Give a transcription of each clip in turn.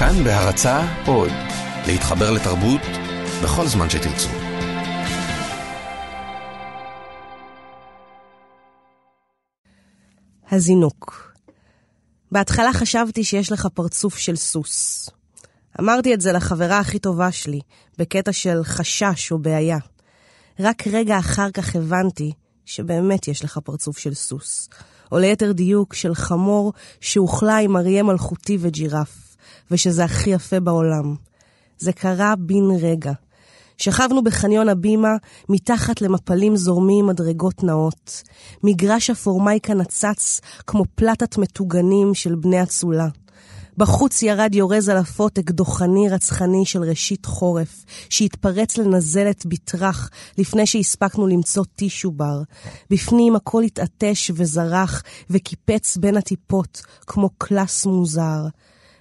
כאן בהרצה עוד, להתחבר לתרבות בכל זמן שתרצו. הזינוק. בהתחלה חשבתי שיש לך פרצוף של סוס. אמרתי את זה לחברה הכי טובה שלי, בקטע של חשש או בעיה. רק רגע אחר כך הבנתי שבאמת יש לך פרצוף של סוס, או ליתר דיוק של חמור שהוכלה עם אריה מלכותי וג'ירף, ושזה הכי יפה בעולם. זה קרה בן רגע. שכבנו בחניון הבימה, מתחת למפלים זורמים מדרגות נאות. מגרש הפורמייקה נצץ כמו פלטת מטוגנים של בני אצולה. בחוץ ירד יורז על הפוטק דוחני רצחני של ראשית חורף, שהתפרץ לנזלת בטרח לפני שהספקנו למצוא טישו בר. בפנים הכל התעטש וזרח וקיפץ בין הטיפות, כמו קלאס מוזר.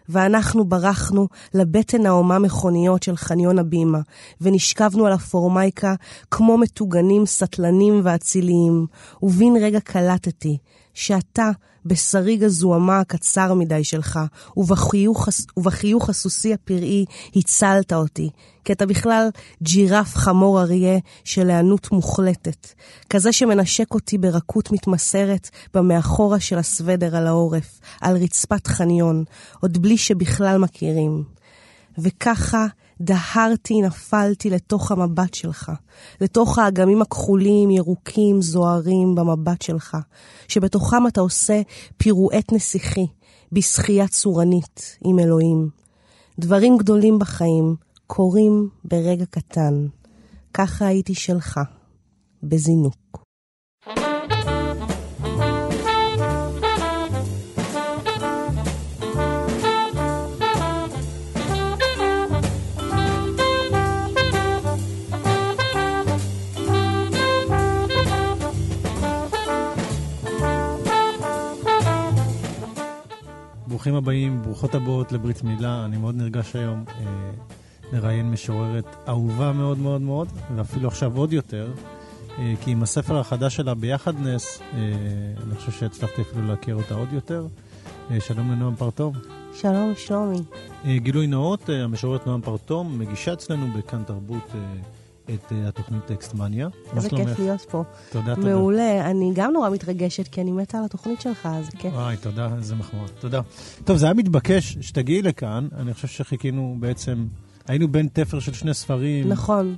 ואנחנו ברחנו לבטן ההומה מכוניות של חניון הבימה, ונשכבנו על הפורמייקה כמו מטוגנים סטלנים ואציליים, ובן רגע קלטתי שאתה, בשריג הזוהמה הקצר מדי שלך, ובחיוך, ובחיוך הסוסי הפראי, הצלת אותי, כי אתה בכלל ג'ירף חמור אריה של היענות מוחלטת, כזה שמנשק אותי ברכות מתמסרת במאחורה של הסוודר על העורף, על רצפת חניון, עוד בלי שבכלל מכירים. וככה דהרתי, נפלתי לתוך המבט שלך, לתוך האגמים הכחולים, ירוקים, זוהרים במבט שלך, שבתוכם אתה עושה פירואט נסיכי, בשחייה צורנית עם אלוהים. דברים גדולים בחיים קורים ברגע קטן. ככה הייתי שלך, בזינוק. ברוכים הבאים, ברוכות הבאות לברית מילה. אני מאוד נרגש היום אה, לראיין משוררת אהובה מאוד מאוד מאוד, ואפילו עכשיו עוד יותר, אה, כי עם הספר החדש שלה, ביחד נס, אה, אני חושב שהצלחתי אפילו להכיר אותה עוד יותר. אה, שלום לנועם פרטום. שלום, שלומי. אה, גילוי נאות, אה, המשוררת נועם פרטום מגישה אצלנו בכאן תרבות. אה, את uh, התוכנית טקסטמניה. איזה כיף להיות פה. תודה, תודה. מעולה. אני גם נורא מתרגשת, כי אני מתה על התוכנית שלך, אז כיף. וואי, תודה, איזה מחמאה. תודה. טוב, זה היה מתבקש שתגיעי לכאן. אני חושב שחיכינו בעצם, היינו בין תפר של שני ספרים. נכון.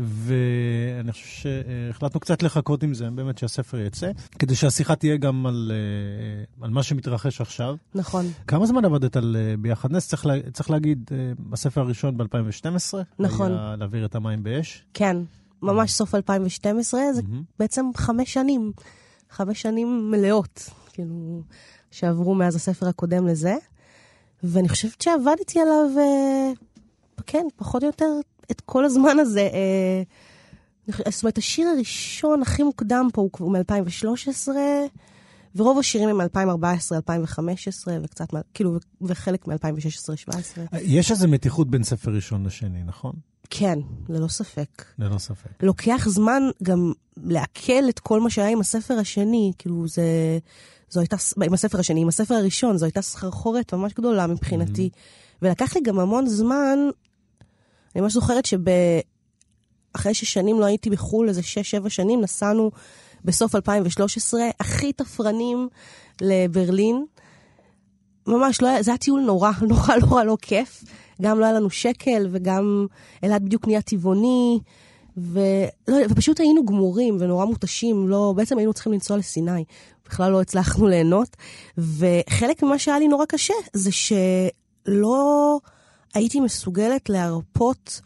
ואני חושב שהחלטנו קצת לחכות עם זה, באמת שהספר יצא, כדי שהשיחה תהיה גם על, אה, על מה שמתרחש עכשיו. נכון. כמה זמן עבדת על אה, ביחד נס? צריך, לה, צריך להגיד, אה, הספר הראשון ב-2012. נכון. היה להעביר את המים באש. כן, ממש סוף 2012, זה mm-hmm. בעצם חמש שנים, חמש שנים מלאות, כאילו, שעברו מאז הספר הקודם לזה. ואני חושבת שעבדתי עליו, כן, פחות או יותר את כל הזמן הזה. אה, זאת אומרת, השיר הראשון הכי מוקדם פה הוא מ-2013, ורוב השירים הם מ-2014, 2015, וקצת, כאילו, וחלק מ-2016-2017. יש איזו מתיחות בין ספר ראשון לשני, נכון? כן, ללא ספק. ללא ספק. לוקח זמן גם לעכל את כל מה שהיה עם הספר השני, כאילו זה... זו הייתה, עם הספר השני, עם הספר הראשון, זו הייתה סחרחורת ממש גדולה מבחינתי. Mm-hmm. ולקח לי גם המון זמן אני ממש זוכרת שאחרי ששנים לא הייתי בחו"ל, איזה שש-שבע שנים, נסענו בסוף 2013, הכי תפרנים לברלין. ממש, לא היה, זה היה טיול נורא, נורא, נורא לא כיף. גם לא היה לנו שקל, וגם אלעד בדיוק נהיה טבעוני, ולא, ופשוט היינו גמורים ונורא מותשים, לא, בעצם היינו צריכים לנסוע לסיני. בכלל לא הצלחנו ליהנות. וחלק ממה שהיה לי נורא קשה, זה שלא... הייתי מסוגלת להרפות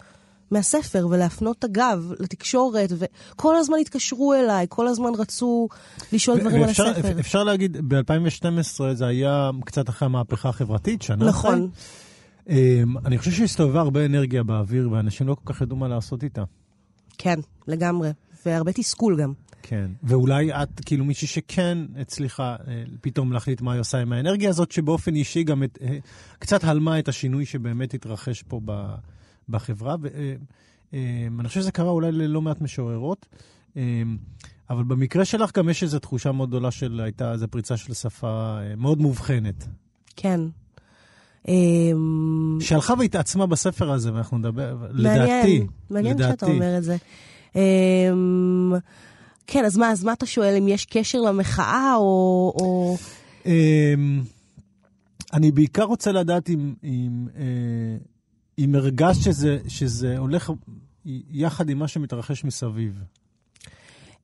מהספר ולהפנות את הגב לתקשורת, וכל הזמן התקשרו אליי, כל הזמן רצו לשאול דברים על הספר. אפשר להגיד, ב-2012 זה היה קצת אחרי המהפכה החברתית, שנה נכון. אמ, אני חושב שהסתובבה הרבה אנרגיה באוויר, ואנשים לא כל כך ידעו מה לעשות איתה. כן, לגמרי. והרבה תסכול גם. כן, ואולי את כאילו מישהי שכן הצליחה אה, פתאום להחליט מה היא עושה עם האנרגיה הזאת, שבאופן אישי גם את, אה, קצת הלמה את השינוי שבאמת התרחש פה ב, בחברה. ואני אה, חושב שזה קרה אולי ללא מעט משוררות, אבל במקרה שלך גם יש איזו תחושה מאוד גדולה של הייתה איזו פריצה של שפה מאוד מובחנת. כן. שהלכה והתעצמה בספר הזה, ואנחנו נדבר, מעניין, לדעתי, מעניין לדעתי. שאתה אומר את זה. כן, אז מה, אז מה אתה שואל, אם יש קשר למחאה, או... או... אמ, אני בעיקר רוצה לדעת אם, אם, אה, אם הרגשת שזה, שזה הולך יחד עם מה שמתרחש מסביב.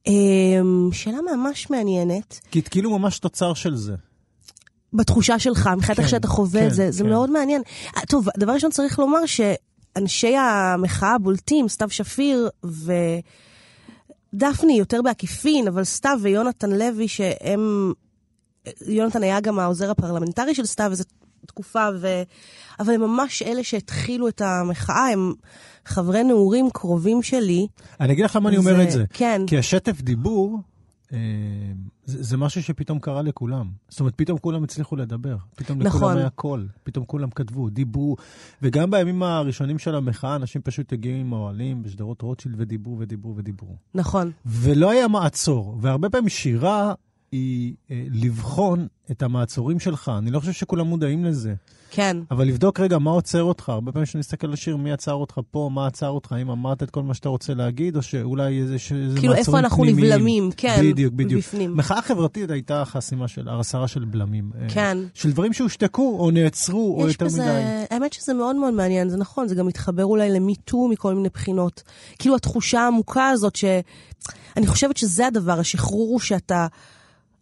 אמ, שאלה ממש מעניינת. כי את כאילו ממש תוצר של זה. בתחושה שלך, מבחינת כן, איך שאתה חווה כן, את זה, זה כן. מאוד מעניין. אה, טוב, דבר ראשון צריך לומר שאנשי המחאה הבולטים, סתיו שפיר ודפני, יותר בעקיפין, אבל סתיו ויונתן לוי, שהם... יונתן היה גם העוזר הפרלמנטרי של סתיו איזו תקופה, ו... אבל הם ממש אלה שהתחילו את המחאה, הם חברי נעורים קרובים שלי. אני אגיד לך למה אני אומר את זה. כן. כי השטף דיבור, זה, זה משהו שפתאום קרה לכולם. זאת אומרת, פתאום כולם הצליחו לדבר. פתאום נכון. לכולם היה קול. פתאום כולם כתבו, דיברו. וגם בימים הראשונים של המחאה, אנשים פשוט הגיעו עם האוהלים בשדרות רוטשילד ודיברו ודיברו ודיברו. נכון. ולא היה מעצור. והרבה פעמים שירה היא אה, לבחון את המעצורים שלך. אני לא חושב שכולם מודעים לזה. כן. אבל לבדוק רגע מה עוצר אותך. הרבה פעמים כשאני מסתכל על השיר, מי עצר אותך פה, מה עצר אותך, האם אמרת את כל מה שאתה רוצה להגיד, או שאולי איזה, איזה כאילו, מעצורים איפה אנחנו פנימיים. נבלמים, כן. בדיוק, בדיוק. בפנים. מחאה חברתית הייתה חסימה של, הסרה של בלמים. אה, כן. של דברים שהושתקו, או נעצרו, או יותר בזה, מדי. האמת שזה מאוד מאוד מעניין, זה נכון, זה גם מתחבר אולי למיטו מכל מיני בחינות. כאילו התחושה העמוקה הזאת ש... אני חושבת שזה הדבר, השחרור הוא שאתה...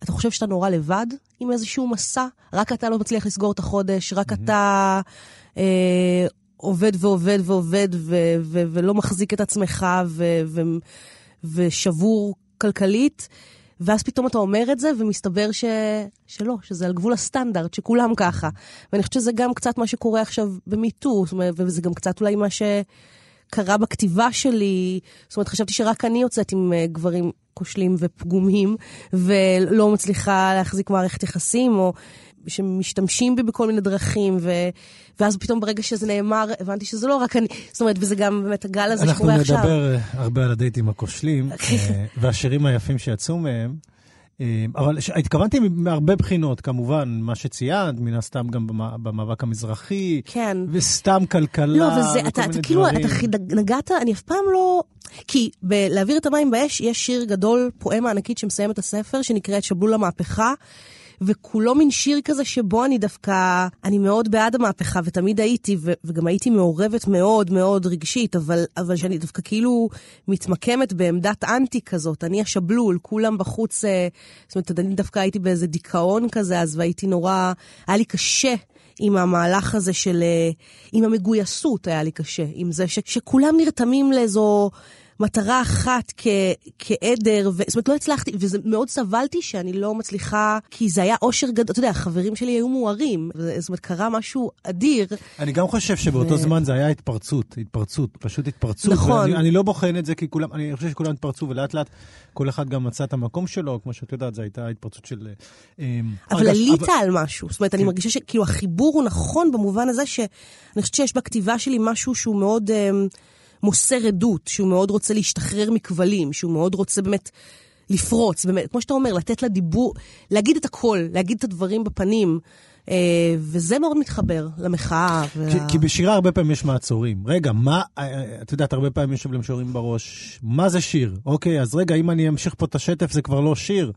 אתה חושב שאתה נורא לבד עם איזשהו מסע, רק אתה לא מצליח לסגור את החודש, רק אתה אה, עובד ועובד ועובד ו- ו- ולא מחזיק את עצמך ו- ו- ושבור כלכלית, ואז פתאום אתה אומר את זה ומסתבר ש... שלא, שזה על גבול הסטנדרט, שכולם ככה. ואני חושבת שזה גם קצת מה שקורה עכשיו במיטו, וזה גם קצת אולי מה שקרה בכתיבה שלי. זאת אומרת, חשבתי שרק אני יוצאת עם אה, גברים כושלים ופגומים, ולא מצליחה להחזיק מערכת יחסים, או שמשתמשים בי בכל מיני דרכים, ו... ואז פתאום ברגע שזה נאמר, הבנתי שזה לא רק אני, זאת אומרת, וזה גם באמת הגל הזה אנחנו שקורה עכשיו. נדבר אה, הרבה על הדייטים הכושלים, אה, והשירים היפים שיצאו מהם. אה, אבל התכוונתי מהרבה בחינות, כמובן, מה שציינת, מן הסתם גם במ- במאבק המזרחי, כן. וסתם כלכלה, לא, וזה, וכל אתה, אתה מיני כאילו, דברים. אתה נגעת, אני אף פעם לא... כי בלהעביר את המים באש, יש שיר גדול, פואמה ענקית שמסיים את הספר, שנקראת שבלול המהפכה. וכולו מין שיר כזה שבו אני דווקא, אני מאוד בעד המהפכה, ותמיד הייתי, ו- וגם הייתי מעורבת מאוד מאוד רגשית, אבל, אבל שאני דווקא כאילו מתמקמת בעמדת אנטי כזאת, אני השבלול, כולם בחוץ, אה, זאת אומרת, אני דווקא הייתי באיזה דיכאון כזה, אז והייתי נורא, היה לי קשה. עם המהלך הזה של... אה, עם המגויסות היה לי קשה, עם זה ש, שכולם נרתמים לאיזו מטרה אחת כ, כעדר, ו, זאת אומרת, לא הצלחתי, וזה מאוד סבלתי שאני לא מצליחה, כי זה היה אושר גדול, אתה יודע, החברים שלי היו מוארים, זאת אומרת, קרה משהו אדיר. אני גם חושב שבאותו ו- זמן זה היה התפרצות, התפרצות, פשוט התפרצות. נכון. ואני, אני לא בוחן את זה כי כולם, אני חושב שכולם התפרצו, ולאט לאט כל אחד גם מצא את המקום שלו, כמו שאת יודעת, זו הייתה התפרצות של... אה, אבל הרגש- עלית אבל- על משהו. זאת אומרת, אני מרגישה שכאילו החיבור הוא נכון במובן הזה שאני חושבת שיש בכתיבה שלי משהו שהוא מאוד אה, מוסר עדות, שהוא מאוד רוצה להשתחרר מכבלים, שהוא מאוד רוצה באמת לפרוץ, באמת, כמו שאתה אומר, לתת לדיבור, להגיד את הכל, להגיד את הדברים בפנים. אה, וזה מאוד מתחבר למחאה. כי, ולה... כי בשירה הרבה פעמים יש מעצורים. רגע, מה, אה, את יודעת, הרבה פעמים יושב להם שורים בראש, מה זה שיר? אוקיי, אז רגע, אם אני אמשיך פה את השטף, זה כבר לא שיר.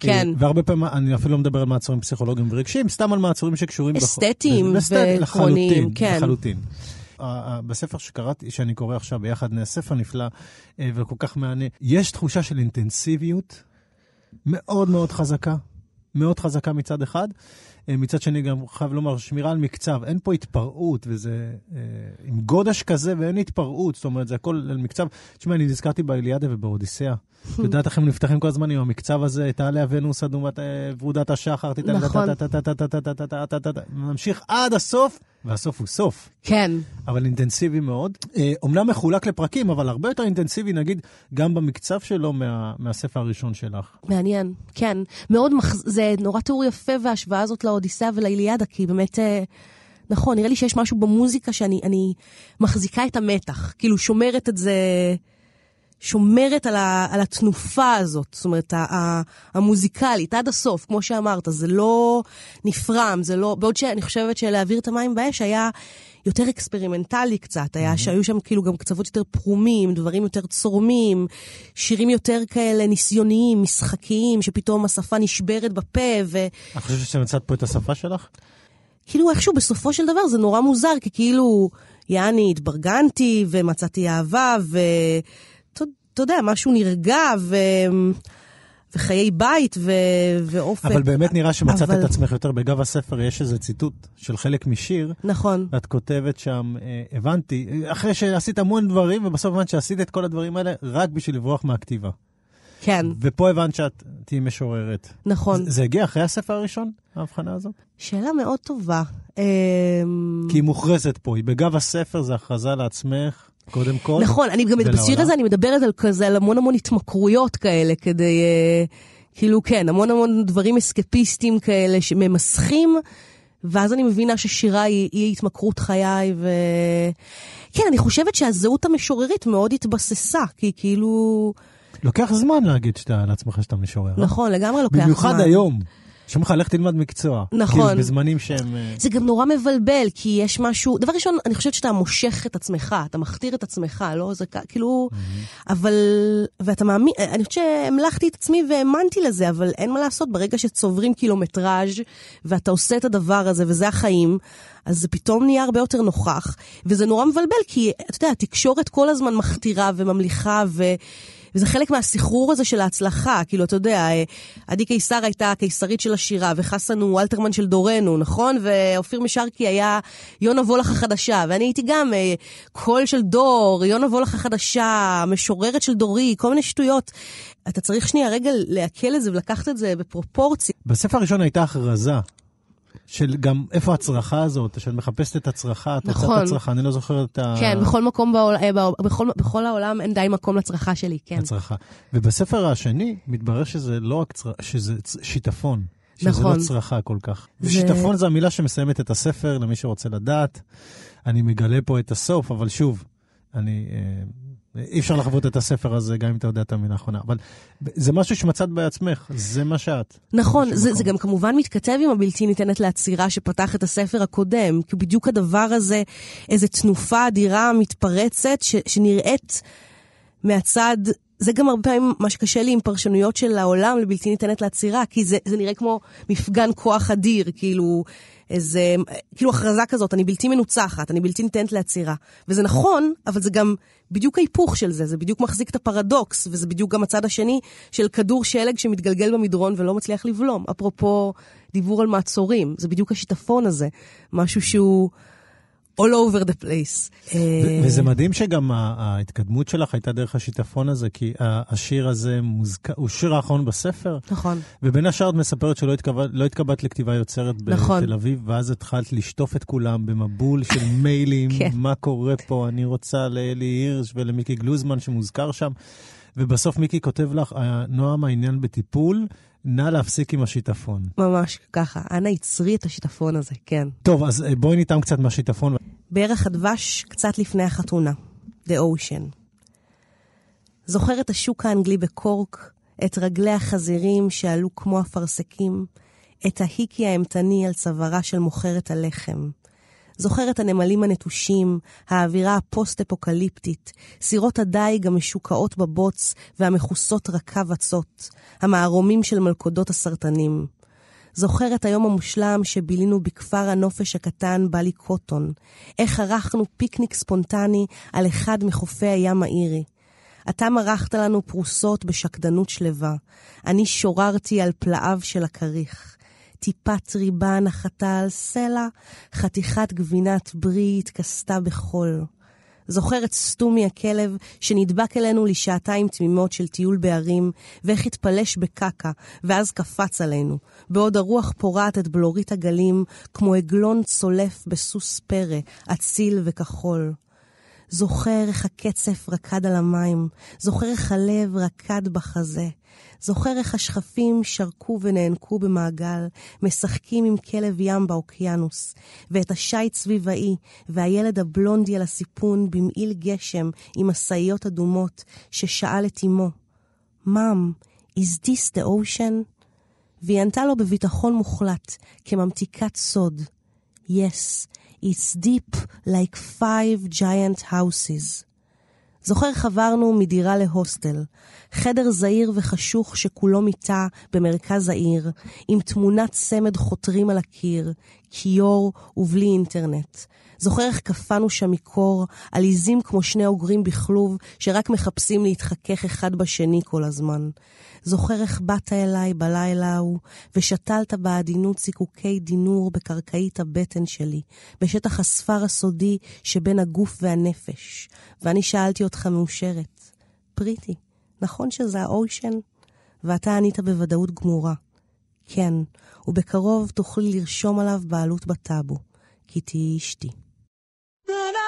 כן. אה, והרבה פעמים, אני אפילו לא מדבר על מעצורים פסיכולוגיים ורגשיים, סתם על מעצורים שקשורים... אסתטיים ועקרוניים, כן. לחלוטין. בספר שקראתי, שאני קורא עכשיו ביחד, ספר נפלא אה, וכל כך מהנה, יש תחושה של אינטנסיביות מאוד מאוד חזקה, מאוד חזקה מצד אחד. אה, מצד שני, גם חייב לומר, שמירה על מקצב, אין פה התפרעות, וזה אה, עם גודש כזה ואין התפרעות, זאת אומרת, זה הכל על מקצב. תשמע, אני נזכרתי באליאדה ובאודיסאה. את יודעת איך הם נפתחים כל הזמן עם המקצב הזה, תעלה ונוס אדומת אה, ורודת השחר, נכון. נמשיך עד הסוף, והסוף הוא סוף. כן. אבל אינטנסיבי מאוד. אה, אומנם מחולק לפרקים, אבל הרבה יותר אינטנסיבי, נגיד, גם במקצב שלו מה, מהספר הראשון שלך. מעניין, כן. מאוד, מח... זה נורא תיאור יפה וההשוואה הזאת לאודיסאה ולאיליאדה, כי באמת, אה, נכון, נראה לי שיש משהו במוזיקה שאני אני מחזיקה את המתח, כאילו שומרת את זה, שומרת על, ה, על התנופה הזאת, זאת אומרת, ה, ה, המוזיקלית, עד הסוף, כמו שאמרת, זה לא נפרם, זה לא... בעוד שאני חושבת שלהבעיר את המים באש היה יותר אקספרימנטלי קצת, היה, mm-hmm. שהיו שם כאילו גם קצוות יותר פרומים, דברים יותר צורמים, שירים יותר כאלה ניסיוניים, משחקיים, שפתאום השפה נשברת בפה ו... את חושבת שמצאת פה את השפה שלך? כאילו איכשהו בסופו של דבר זה נורא מוזר, כי כאילו, יעני, התברגנתי ומצאתי אהבה, ואתה יודע, משהו נרגע, ו... וחיי בית ו... ואופק. אבל באמת נראה שמצאת אבל... את עצמך יותר בגב הספר, יש איזה ציטוט של חלק משיר. נכון. ואת כותבת שם, אה, הבנתי, אחרי שעשית המון דברים, ובסוף הבנת שעשית את כל הדברים האלה רק בשביל לברוח מהכתיבה. כן. ופה הבנת שאת תהיי משוררת. נכון. זה, זה הגיע אחרי הספר הראשון, ההבחנה הזאת? שאלה מאוד טובה. כי היא מוכרזת פה, היא בגב הספר, זה הכרזה לעצמך. קודם כל. נכון, אני גם בשיר הזה אני מדברת על כזה, על המון המון התמכרויות כאלה, כדי, אה, כאילו, כן, המון המון דברים אסקפיסטיים כאלה שממסכים, ואז אני מבינה ששירה היא, היא התמכרות חיי, ו... כן, אני חושבת שהזהות המשוררית מאוד התבססה, כי כאילו... לוקח זמן להגיד שאתה, לעצמך שאתה משורר. נכון, לגמרי לוקח במיוחד זמן. במיוחד היום. שאומרים לך, לך תלמד מקצוע. נכון. כאילו, בזמנים שהם... אה, זה גם נורא מבלבל, כי יש משהו... דבר ראשון, אני חושבת שאתה מושך את עצמך, אתה מכתיר את עצמך, לא? זה כאילו... Mm-hmm. אבל... ואתה מאמין... אני חושבת שהמלכתי את עצמי והאמנתי לזה, אבל אין מה לעשות, ברגע שצוברים קילומטראז' ואתה עושה את הדבר הזה, וזה החיים, אז זה פתאום נהיה הרבה יותר נוכח. וזה נורא מבלבל, כי, אתה יודע, התקשורת כל הזמן מכתירה וממליכה, ו... וזה חלק מהסחרור הזה של ההצלחה. כאילו, אתה יודע, אה, עדי קיסר הייתה הקיסרית של השירה, וחסן הוא אלתרמן של דורנו, נכון? ואופיר משרקי היה יונה וולך החדשה, ואני הייתי גם אה, קול של דור, יונה וולך החדשה, משוררת של דורי, כל מיני שטויות. אתה צריך שנייה רגע לעכל את זה ולקחת את זה בפרופורציה. בספר הראשון הייתה הכרזה של גם איפה הצרחה הזאת, שאת מחפשת את הצרחה, את נכון. רוצה את. הצרחה, אני לא זוכר את ה... כן, בכל מקום בעולם, אה, בכל, בכל העולם אין די מקום לצרחה שלי, כן. הצרחה. ובספר השני מתברר שזה לא רק צרחה, שזה שיטפון. שזה לא נכון. לא צרחה כל כך. זה... ושיטפון זה המילה שמסיימת את הספר, למי שרוצה לדעת. אני מגלה פה את הסוף, אבל שוב, אני אה, אי אפשר לחוות את הספר הזה, גם אם אתה יודע את המילה האחרונה. אבל זה משהו שמצאת בעצמך, זה מה שאת. נכון, זה, זה גם כמובן מתכתב עם הבלתי ניתנת לעצירה שפתח את הספר הקודם, כי בדיוק הדבר הזה, איזו תנופה אדירה מתפרצת, ש, שנראית מהצד זה גם הרבה פעמים מה שקשה לי עם פרשנויות של העולם לבלתי ניתנת לעצירה, כי זה, זה נראה כמו מפגן כוח אדיר, כאילו איזה, כאילו הכרזה כזאת, אני בלתי מנוצחת, אני בלתי ניתנת לעצירה. וזה נכון, אבל זה גם בדיוק ההיפוך של זה, זה בדיוק מחזיק את הפרדוקס, וזה בדיוק גם הצד השני של כדור שלג שמתגלגל במדרון ולא מצליח לבלום. אפרופו דיבור על מעצורים, זה בדיוק השיטפון הזה, משהו שהוא... all over the place. וזה מדהים שגם ההתקדמות שלך הייתה דרך השיטפון הזה, כי השיר הזה מוזכר, הוא שיר האחרון בספר. נכון. ובין השאר את מספרת שלא התקבלת, לא התקבלת לכתיבה יוצרת נכון. בתל אביב, ואז התחלת לשטוף את כולם במבול של מיילים, כן. מה קורה פה, אני רוצה לאלי הירש ולמיקי גלוזמן שמוזכר שם. ובסוף מיקי כותב לך, נועם העניין בטיפול, נא להפסיק עם השיטפון. ממש ככה. אנא יצרי את השיטפון הזה, כן. טוב, אז אה, בואי ניתן קצת מהשיטפון. בערך הדבש קצת לפני החתונה. The Ocean. זוכר את השוק האנגלי בקורק, את רגלי החזירים שעלו כמו אפרסקים, את ההיקי האימתני על צווארה של מוכרת הלחם. זוכר את הנמלים הנטושים, האווירה הפוסט-אפוקליפטית, סירות הדיג המשוקעות בבוץ והמכוסות רכה-וצות, המערומים של מלכודות הסרטנים. זוכר את היום המושלם שבילינו בכפר הנופש הקטן בלי קוטון, איך ערכנו פיקניק ספונטני על אחד מחופי הים האירי. אתה מרחת לנו פרוסות בשקדנות שלווה, אני שוררתי על פלאיו של הכריך. טיפת ריבה נחתה על סלע, חתיכת גבינת ברי התכסתה בחול. זוכר את סטומי הכלב שנדבק אלינו לשעתיים תמימות של טיול בהרים, ואיך התפלש בקקה, ואז קפץ עלינו, בעוד הרוח פורעת את בלורית הגלים, כמו עגלון צולף בסוס פרא, אציל וכחול. זוכר איך הקצף רקד על המים, זוכר איך הלב רקד בחזה. זוכר איך השכפים שרקו ונאנקו במעגל, משחקים עם כלב ים באוקיינוס, ואת השיט סביבאי, והילד הבלונדי על הסיפון במעיל גשם עם משאיות אדומות, ששאל את אמו, מאם, is this the ocean? והיא ענתה לו בביטחון מוחלט, כממתיקת סוד, Yes, it's deep like five giant houses. זוכר חברנו מדירה להוסטל, חדר זעיר וחשוך שכולו מיטה במרכז העיר, עם תמונת צמד חותרים על הקיר, כיור ובלי אינטרנט. זוכר איך קפאנו שם מקור, עליזים כמו שני אוגרים בכלוב, שרק מחפשים להתחכך אחד בשני כל הזמן. זוכר איך באת אליי בלילה ההוא, ושתלת בעדינות זיקוקי דינור בקרקעית הבטן שלי, בשטח הספר הסודי שבין הגוף והנפש. ואני שאלתי אותך מאושרת, פריטי, נכון שזה האוישן? ואתה ענית בוודאות גמורה, כן, ובקרוב תוכלי לרשום עליו בעלות בטאבו, כי תהיי אשתי. that I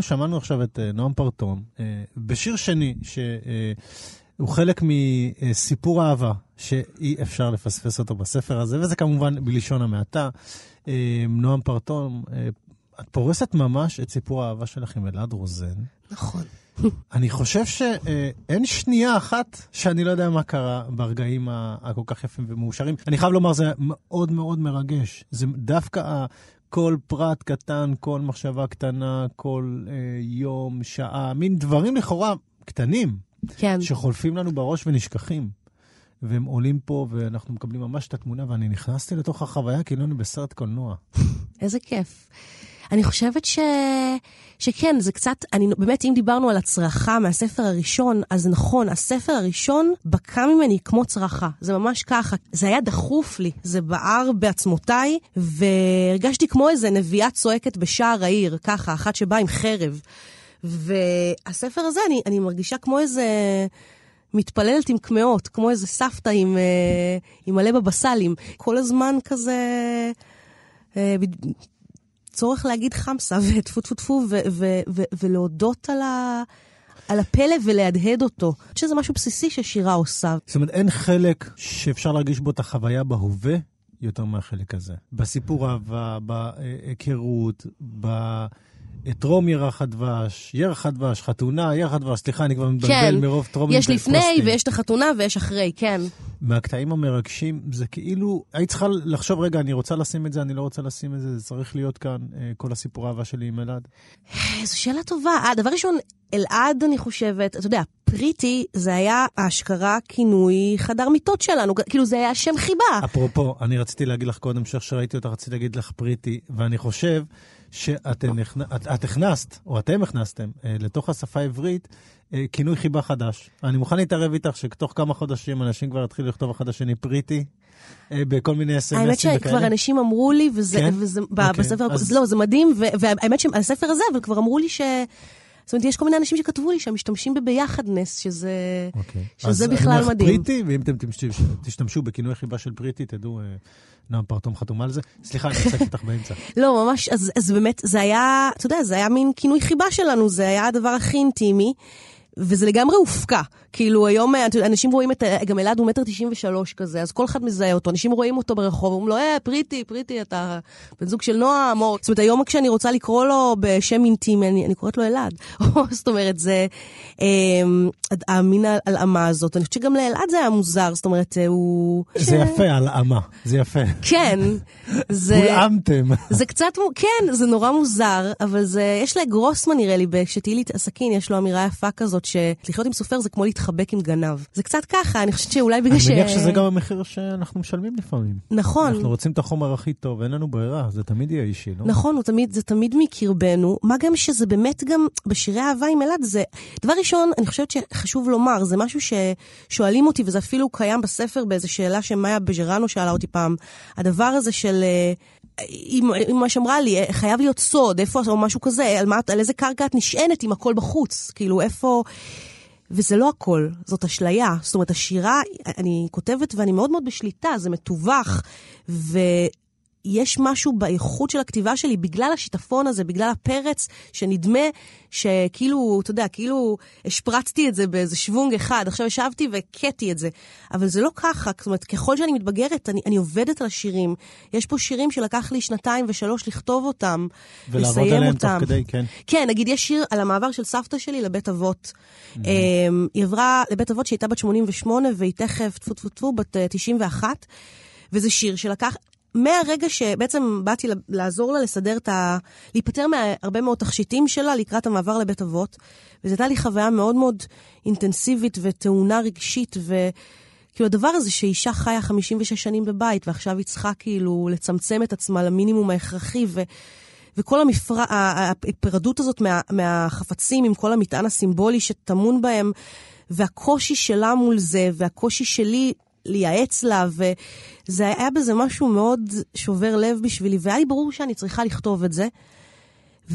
אנחנו שמענו עכשיו את אה, נועם פרטון אה, בשיר שני, שהוא חלק מסיפור אהבה שאי אפשר לפספס אותו בספר הזה, וזה כמובן בלשון המעטה. אה, נועם פרטון, אה, את פורסת ממש את סיפור האהבה שלך עם אלעד רוזן. נכון. אני חושב שאין שנייה אחת שאני לא יודע מה קרה ברגעים הכל כך יפים ומאושרים. אני חייב לומר, זה מאוד מאוד מרגש. זה דווקא כל פרט קטן, כל מחשבה קטנה, כל אה, יום, שעה, מין דברים לכאורה קטנים, כן. שחולפים לנו בראש ונשכחים. והם עולים פה, ואנחנו מקבלים ממש את התמונה, ואני נכנסתי לתוך החוויה כאילו אני בסרט קולנוע. איזה כיף. אני חושבת ש... שכן, זה קצת, אני, באמת, אם דיברנו על הצרחה מהספר הראשון, אז נכון, הספר הראשון בקע ממני כמו צרחה. זה ממש ככה. זה היה דחוף לי, זה בער בעצמותיי, והרגשתי כמו איזה נביאה צועקת בשער העיר, ככה, אחת שבאה עם חרב. והספר הזה, אני, אני מרגישה כמו איזה... מתפללת עם קמעות, כמו איזה סבתא עם, אה, עם מלא בבסלים. כל הזמן כזה... אה, בד- צורך להגיד חמסה וטפו טפו טפו ולהודות על, ה- על הפלא ולהדהד אותו. אני חושבת שזה משהו בסיסי ששירה עושה. זאת אומרת, אין חלק שאפשר להרגיש בו את החוויה בהווה יותר מהחלק הזה. בסיפור אהבה, בהיכרות, ב... טרום ירח הדבש, ירח הדבש, חתונה, ירח הדבש, סליחה, אני כבר מתבלבל כן, מרוב טרומים יש לפני. ויש את החתונה ויש אחרי, כן. מהקטעים המרגשים, זה כאילו, היית צריכה לחשוב, רגע, אני רוצה לשים את זה, אני לא רוצה לשים את זה, זה צריך להיות כאן, אה, כל הסיפור האהבה שלי עם אלעד. אה, זו שאלה טובה. אה, דבר ראשון, אלעד, אני חושבת, אתה יודע, פריטי זה היה האשכרה כינוי חדר מיטות שלנו, כאילו זה היה שם חיבה. אפרופו, אני רציתי להגיד לך קודם, שאיך שראיתי אותך, רציתי להגיד לך פריטי, ואני חושב שאת הכנסת, או אתם הכנסתם, אה, לתוך השפה העברית, אה, כינוי חיבה חדש. אני מוכן להתערב איתך שתוך כמה חודשים אנשים כבר יתחילו לכתוב אחד לשני פריטי, אה, בכל מיני האמת אס.אם.אסים שכבר וכאלה. אנשים אמרו לי, וזה, כן? וזה ב- אוקיי, בספר, אז- לא, זה מדהים, והאמת שהספר הזה, אבל כבר אמרו לי ש... זאת אומרת, יש כל מיני אנשים שכתבו לי שהם משתמשים בביחדנס, שזה, אוקיי. שזה אז אני בכלל אומר מדהים. פריטי, ואם אתם תשתמשו- בכינוי חיבה של פריטי, תדעו, אה, נועם פרטום חתומה על זה. סליחה, אני הפסקתי אותך באמצע. לא, ממש, אז, אז באמת, זה היה, אתה יודע, זה היה מין כינוי חיבה שלנו, זה היה הדבר הכי אינטימי, וזה לגמרי הופקע. כאילו, היום אה, אנשים רואים את, גם אלעד הוא מטר תשעים ושלוש כזה, אז כל אחד מזהה אותו, אנשים רואים אותו ברחוב, אומרים לו, אה, פריטי, פריטי, אתה בן זוג של נועם, או... זאת אומרת, היום כשאני רוצה לקרוא לו בשם אינטימי, אני, אני קוראת לו אלעד. זאת אומרת, זה אה, המין ההלאמה הזאת. אני חושבת שגם לאלעד זה היה מוזר, זאת אומרת, אה, הוא... זה יפה, הלאמה, זה יפה. כן, זה... הולאמתם. זה קצת, כן, זה נורא מוזר, אבל זה, יש לגרוסמן נראה לי, כשתהיי לי את הסכין, יש לו אמירה יפה כזאת, שלחיות עם סופר זה כמו להתחבק עם גנב. זה קצת ככה, אני חושבת שאולי בגלל אני ש... מניח שזה גם המחיר שאנחנו משלמים לפעמים. נכון. אנחנו רוצים את החומר הכי טוב, אין לנו ברירה, זה תמיד יהיה אישי, לא? נכון, תמיד, זה תמיד מקרבנו, מה גם שזה באמת גם בשירי אהבה עם אלעד, זה... דבר ראשון, אני חושבת שחשוב לומר, זה משהו ששואלים אותי, וזה אפילו קיים בספר באיזו שאלה שמאיה בז'רנו שאלה אותי פעם, הדבר הזה של... אה, היא היא ממש אמרה לי, אה, חייב להיות סוד, איפה, או משהו כזה, על, מה, על איזה קרקע את נשענת אם הכל בחוץ, כאילו, איפה... וזה לא הכל, זאת אשליה. זאת אומרת, השירה, אני כותבת ואני מאוד מאוד בשליטה, זה מתווך, ויש משהו באיכות של הכתיבה שלי, בגלל השיטפון הזה, בגלל הפרץ, שנדמה שכאילו, אתה יודע, כאילו השפרצתי את זה באיזה שוונג אחד, עכשיו ישבתי והכיתי את זה. אבל זה לא ככה, זאת אומרת, ככל שאני מתבגרת, אני, אני עובדת על השירים. יש פה שירים שלקח לי שנתיים ושלוש לכתוב אותם, ולעבוד לסיים עליהם אותם. תוך כדי, כן. כן, נגיד יש שיר על המעבר של סבתא שלי לבית אבות. אמ, היא עברה לבית אבות שהייתה בת 88 והיא תכף, טפו טפו טפו, בת אה, 91, וזה שיר שלקח... מהרגע שבעצם באתי לעזור לה לסדר את ה... להיפטר מהרבה מאוד תכשיטים שלה לקראת המעבר לבית אבות, וזו הייתה לי חוויה מאוד מאוד אינטנסיבית וטעונה רגשית, וכאילו הדבר הזה שאישה חיה 56 שנים בבית, ועכשיו היא צריכה כאילו לצמצם את עצמה למינימום ההכרחי, ו... וכל המפר... ההיפרדות הזאת מה... מהחפצים עם כל המטען הסימבולי שטמון בהם, והקושי שלה מול זה, והקושי שלי לייעץ לה, וזה היה בזה משהו מאוד שובר לב בשבילי, והיה לי ברור שאני צריכה לכתוב את זה.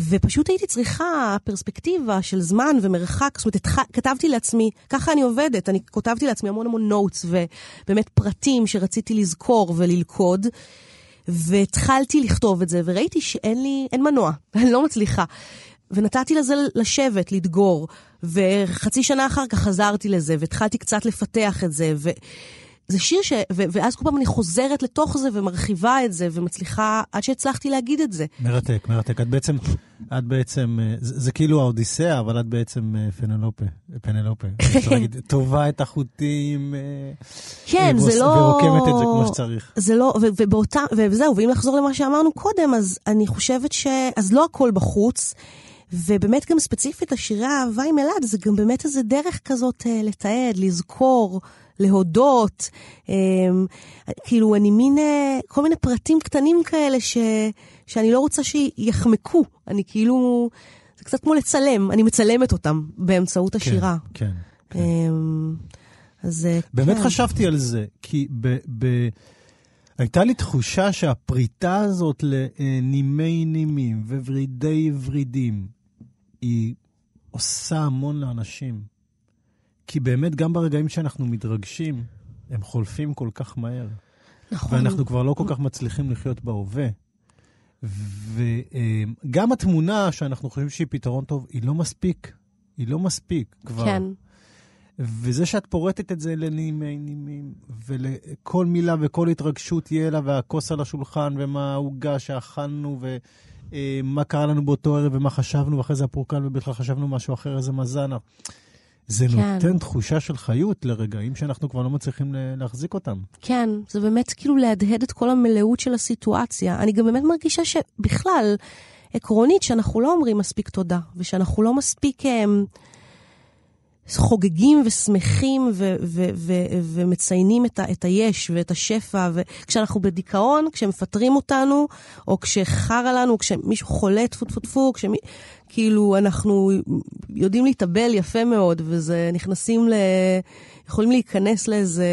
ופשוט הייתי צריכה פרספקטיבה של זמן ומרחק, זאת אומרת, התח... כתבתי לעצמי, ככה אני עובדת, אני כותבתי לעצמי המון המון נוטס, ובאמת פרטים שרציתי לזכור וללכוד, והתחלתי לכתוב את זה, וראיתי שאין לי, אין מנוע, אני לא מצליחה. ונתתי לזה לשבת, לדגור, וחצי שנה אחר כך חזרתי לזה, והתחלתי קצת לפתח את זה, ו... זה שיר ש... ו... ואז כל פעם אני חוזרת לתוך זה ומרחיבה את זה, ומצליחה, עד שהצלחתי להגיד את זה. מרתק, מרתק. את בעצם, את בעצם, אה, זה, זה כאילו האודיסאה, אבל את בעצם אה, פנלופה, פנלופה. אפשר להגיד, טובה את החוטים, אה, כן, ועוש- זה לא... ורוקמת את זה כמו שצריך. זה לא, ו- ובאותה, וזהו, ואם לחזור למה שאמרנו קודם, אז אני חושבת ש... אז לא הכל בחוץ, ובאמת גם ספציפית השירי האהבה עם אלעד, זה גם באמת איזה דרך כזאת לתעד, לזכור, להודות. אה, כאילו, אני מין, אה, כל מיני פרטים קטנים כאלה ש... שאני לא רוצה שיחמקו. אני כאילו, זה קצת כמו לצלם, אני מצלמת אותם באמצעות השירה. כן, כן. אמ, אז אה, באמת כן. חשבתי על זה, כי ב, ב... הייתה לי תחושה שהפריטה הזאת לנימי נימים וורידי ורידים, היא עושה המון לאנשים. כי באמת, גם ברגעים שאנחנו מתרגשים, הם חולפים כל כך מהר. נכון. ואנחנו כבר לא כל כך מצליחים לחיות בהווה. וגם התמונה שאנחנו חושבים שהיא פתרון טוב, היא לא מספיק. היא לא מספיק כבר. כן. וזה שאת פורטת את זה לנימי נימים, ולכל מילה וכל התרגשות יהיה לה, והכוס על השולחן, ומה העוגה שאכלנו, ומה קרה לנו באותו ערב, ומה חשבנו, ואחרי זה הפורקן, ובכלל חשבנו משהו אחר, איזה מזנה. זה כן. נותן תחושה של חיות לרגעים שאנחנו כבר לא מצליחים להחזיק אותם. כן, זה באמת כאילו להדהד את כל המלאות של הסיטואציה. אני גם באמת מרגישה שבכלל, עקרונית, שאנחנו לא אומרים מספיק תודה, ושאנחנו לא מספיק הם, חוגגים ושמחים ו- ו- ו- ומציינים את, ה- את היש ואת השפע, וכשאנחנו בדיכאון, כשמפטרים אותנו, או כשחרא לנו, כשמישהו חולה, טפו טפו טפו, כשמי... כאילו, אנחנו יודעים להתאבל יפה מאוד, וזה נכנסים ל... יכולים להיכנס לאיזה...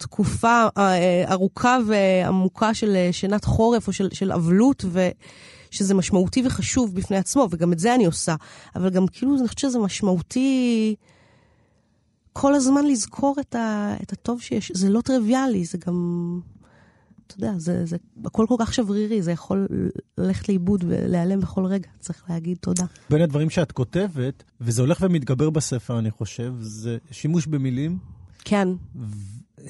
תקופה אה, ארוכה ועמוקה של אה, שינת חורף או של, של אבלות, ושזה משמעותי וחשוב בפני עצמו, וגם את זה אני עושה. אבל גם כאילו, אני חושבת שזה משמעותי כל הזמן לזכור את, ה, את הטוב שיש. זה לא טריוויאלי, זה גם, אתה יודע, זה, זה הכל כל כך שברירי, זה יכול ללכת לאיבוד ולהיעלם בכל רגע. צריך להגיד תודה. בין הדברים שאת כותבת, וזה הולך ומתגבר בספר, אני חושב, זה שימוש במילים, כן,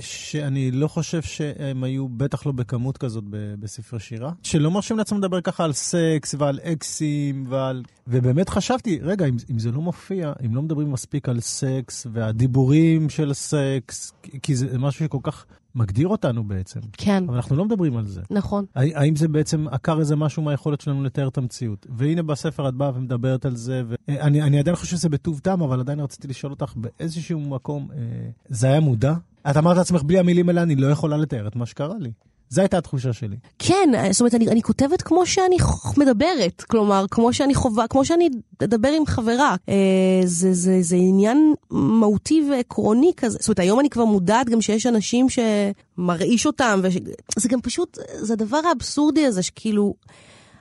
שאני לא חושב שהם היו, בטח לא בכמות כזאת ב- בספר שירה, שלא מרשים לעצמם לדבר ככה על סקס ועל אקסים ועל... ובאמת חשבתי, רגע, אם, אם זה לא מופיע, אם לא מדברים מספיק על סקס והדיבורים של סקס, כי- זה משהו שכל כך מגדיר אותנו בעצם, כן, אבל אנחנו לא מדברים על זה. נכון. האם זה בעצם עקר איזה משהו מהיכולת שלנו לתאר את המציאות? והנה בספר את באה ומדברת על זה, ואני אני עדיין חושב שזה בטוב טעם, אבל עדיין רציתי לשאול אותך באיזשהו מקום, אה, זה היה מודע? את אמרת לעצמך, בלי המילים האלה אני לא יכולה לתאר את מה שקרה לי. זו הייתה התחושה שלי. כן, זאת אומרת, אני, אני כותבת כמו שאני מדברת, כלומר, כמו שאני חווה, כמו שאני אדבר עם חברה. אה, זה, זה, זה עניין מהותי ועקרוני כזה. זאת אומרת, היום אני כבר מודעת גם שיש אנשים שמרעיש אותם, וש... זה גם פשוט, זה הדבר האבסורדי הזה, שכאילו...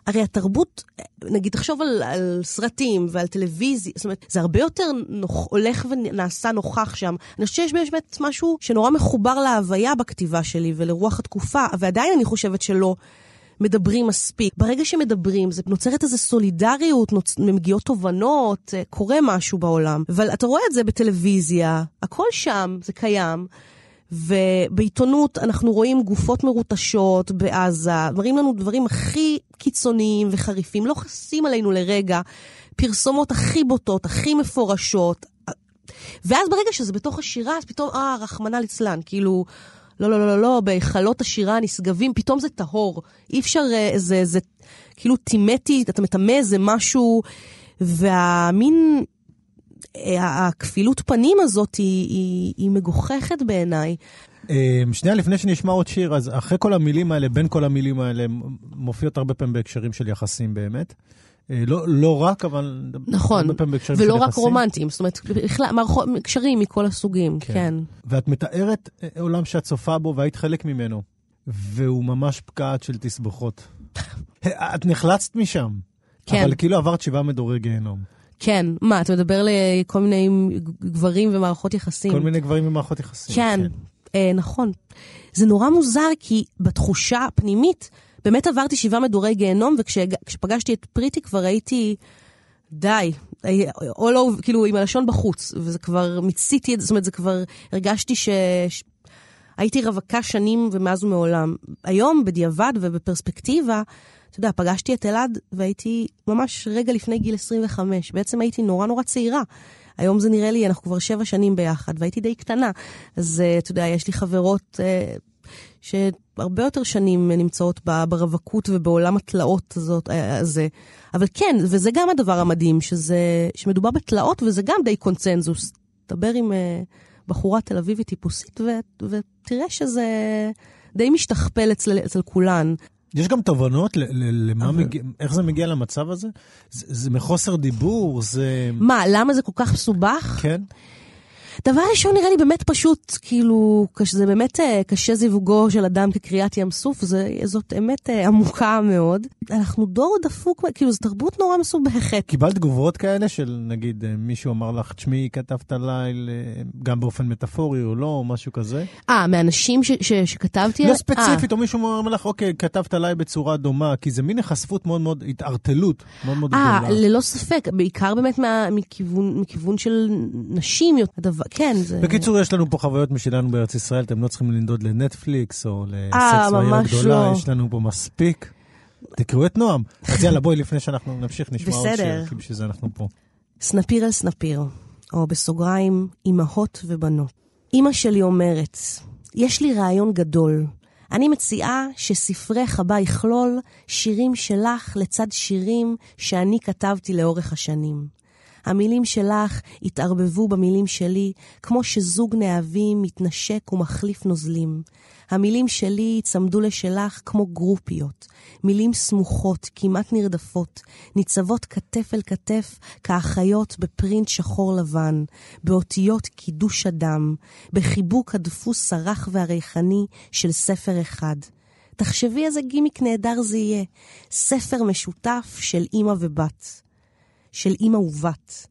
הרי התרבות, נגיד, תחשוב על, על סרטים ועל טלוויזיה, זאת אומרת, זה הרבה יותר נוח, הולך ונעשה נוכח שם. אני חושבת שיש באמת משהו שנורא מחובר להוויה בכתיבה שלי ולרוח התקופה, ועדיין אני חושבת שלא מדברים מספיק. ברגע שמדברים, זה נוצרת איזו סולידריות, נוצ... מגיעות תובנות, אה, קורה משהו בעולם. אבל אתה רואה את זה בטלוויזיה, הכל שם, זה קיים. ובעיתונות אנחנו רואים גופות מרוטשות בעזה, מראים לנו דברים הכי קיצוניים וחריפים, לא חסים עלינו לרגע, פרסומות הכי בוטות, הכי מפורשות. ואז ברגע שזה בתוך השירה, אז פתאום, אה, רחמנא ליצלן, כאילו, לא, לא, לא, לא, לא, בהיכלות השירה הנשגבים, פתאום זה טהור. אי אפשר, אה, זה, זה כאילו טימטי, אתה מטמא איזה משהו, והמין, הכפילות פנים הזאת היא, היא, היא מגוחכת בעיניי. אה, שנייה לפני שנשמע עוד שיר, אז אחרי כל המילים האלה, בין כל המילים האלה, מופיעות הרבה פעמים בהקשרים של יחסים באמת. אה, לא, לא רק, אבל נכון, ולא יחסים. רק רומנטיים, זאת אומרת, בכלל, מערכות, קשרים מכל הסוגים, כן. כן. ואת מתארת אה, עולם שאת צופה בו והיית חלק ממנו, והוא ממש פקעת של תסבוכות. את נחלצת משם, כן. אבל כאילו עברת שבעה מדורי גיהנום. כן, מה, אתה מדבר לכל מיני גברים ומערכות יחסים. כל מיני גברים במערכות יחסים. כן, אה, נכון. זה נורא מוזר, כי בתחושה הפנימית, באמת עברתי שבעה מדורי גיהנום, וכשפגשתי את פריטי כבר הייתי, די, או לא, כאילו עם הלשון בחוץ, וזה כבר מיציתי את זה, זאת אומרת, זה כבר, הרגשתי ש... ש... הייתי רווקה שנים ומאז ומעולם. היום, בדיעבד ובפרספקטיבה, אתה יודע, פגשתי את אלעד והייתי ממש רגע לפני גיל 25. בעצם הייתי נורא נורא צעירה. היום זה נראה לי, אנחנו כבר שבע שנים ביחד, והייתי די קטנה. אז אה, אתה יודע, יש לי חברות אה, שהרבה יותר שנים נמצאות ברווקות ובעולם התלאות הזאת, אה, הזה. אבל כן, וזה גם הדבר המדהים, שזה, שמדובר בתלאות וזה גם די קונצנזוס. דבר עם אה, בחורה תל אביבית טיפוסית ו, ותראה שזה די משתכפל אצל, אצל כולן. יש גם תובנות ל- ל- למה אבל- מגיע, איך זה מגיע למצב הזה? זה, זה מחוסר דיבור, זה... מה, למה זה כל כך מסובך? כן? דבר ראשון נראה לי באמת פשוט, כאילו, זה באמת אה, קשה זיווגו של אדם כקריאת ים סוף, זה, זאת אמת אה, עמוקה מאוד. אנחנו דור דפוק, כאילו, זו תרבות נורא מסובכת. קיבלת תגובות כאלה של נגיד אה, מישהו אמר לך, תשמעי, כתבת אה, גם באופן מטאפורי או לא, או משהו כזה? אה, מאנשים ש, ש, שכתבתי... לא אה, ספציפית, או מישהו אומר לך, אוקיי, כתבת עליי בצורה דומה, כי זה מין היחשפות מאוד מאוד, התערטלות מאוד מאוד אה, גדולה. ללא ספק, בעיקר באמת מה, מכיוון, מכיוון של נשים. הדבר, כן, זה... בקיצור, יש לנו פה חוויות משלנו בארץ ישראל, אתם לא צריכים לנדוד לנטפליקס או אה, ממש גדולה, לא. יש לנו פה מספיק. תקראו את נועם. אז יאללה, בואי, לפני שאנחנו נמשיך, נשמע עוד. שיר, כי בשביל זה אנחנו פה. סנפיר אל סנפיר, או בסוגריים, אמהות ובנות. אמא שלי אומרת, יש לי רעיון גדול. אני מציעה שספרך הבא יכלול שירים שלך לצד שירים שאני כתבתי לאורך השנים. המילים שלך יתערבבו במילים שלי, כמו שזוג נאהבים מתנשק ומחליף נוזלים. המילים שלי ייצמדו לשלך כמו גרופיות, מילים סמוכות, כמעט נרדפות, ניצבות כתף אל כתף כאחיות בפרינט שחור לבן, באותיות קידוש הדם, בחיבוק הדפוס הרך והריחני של ספר אחד. תחשבי איזה גימיק נהדר זה יהיה, ספר משותף של אימא ובת. של אימא ובת.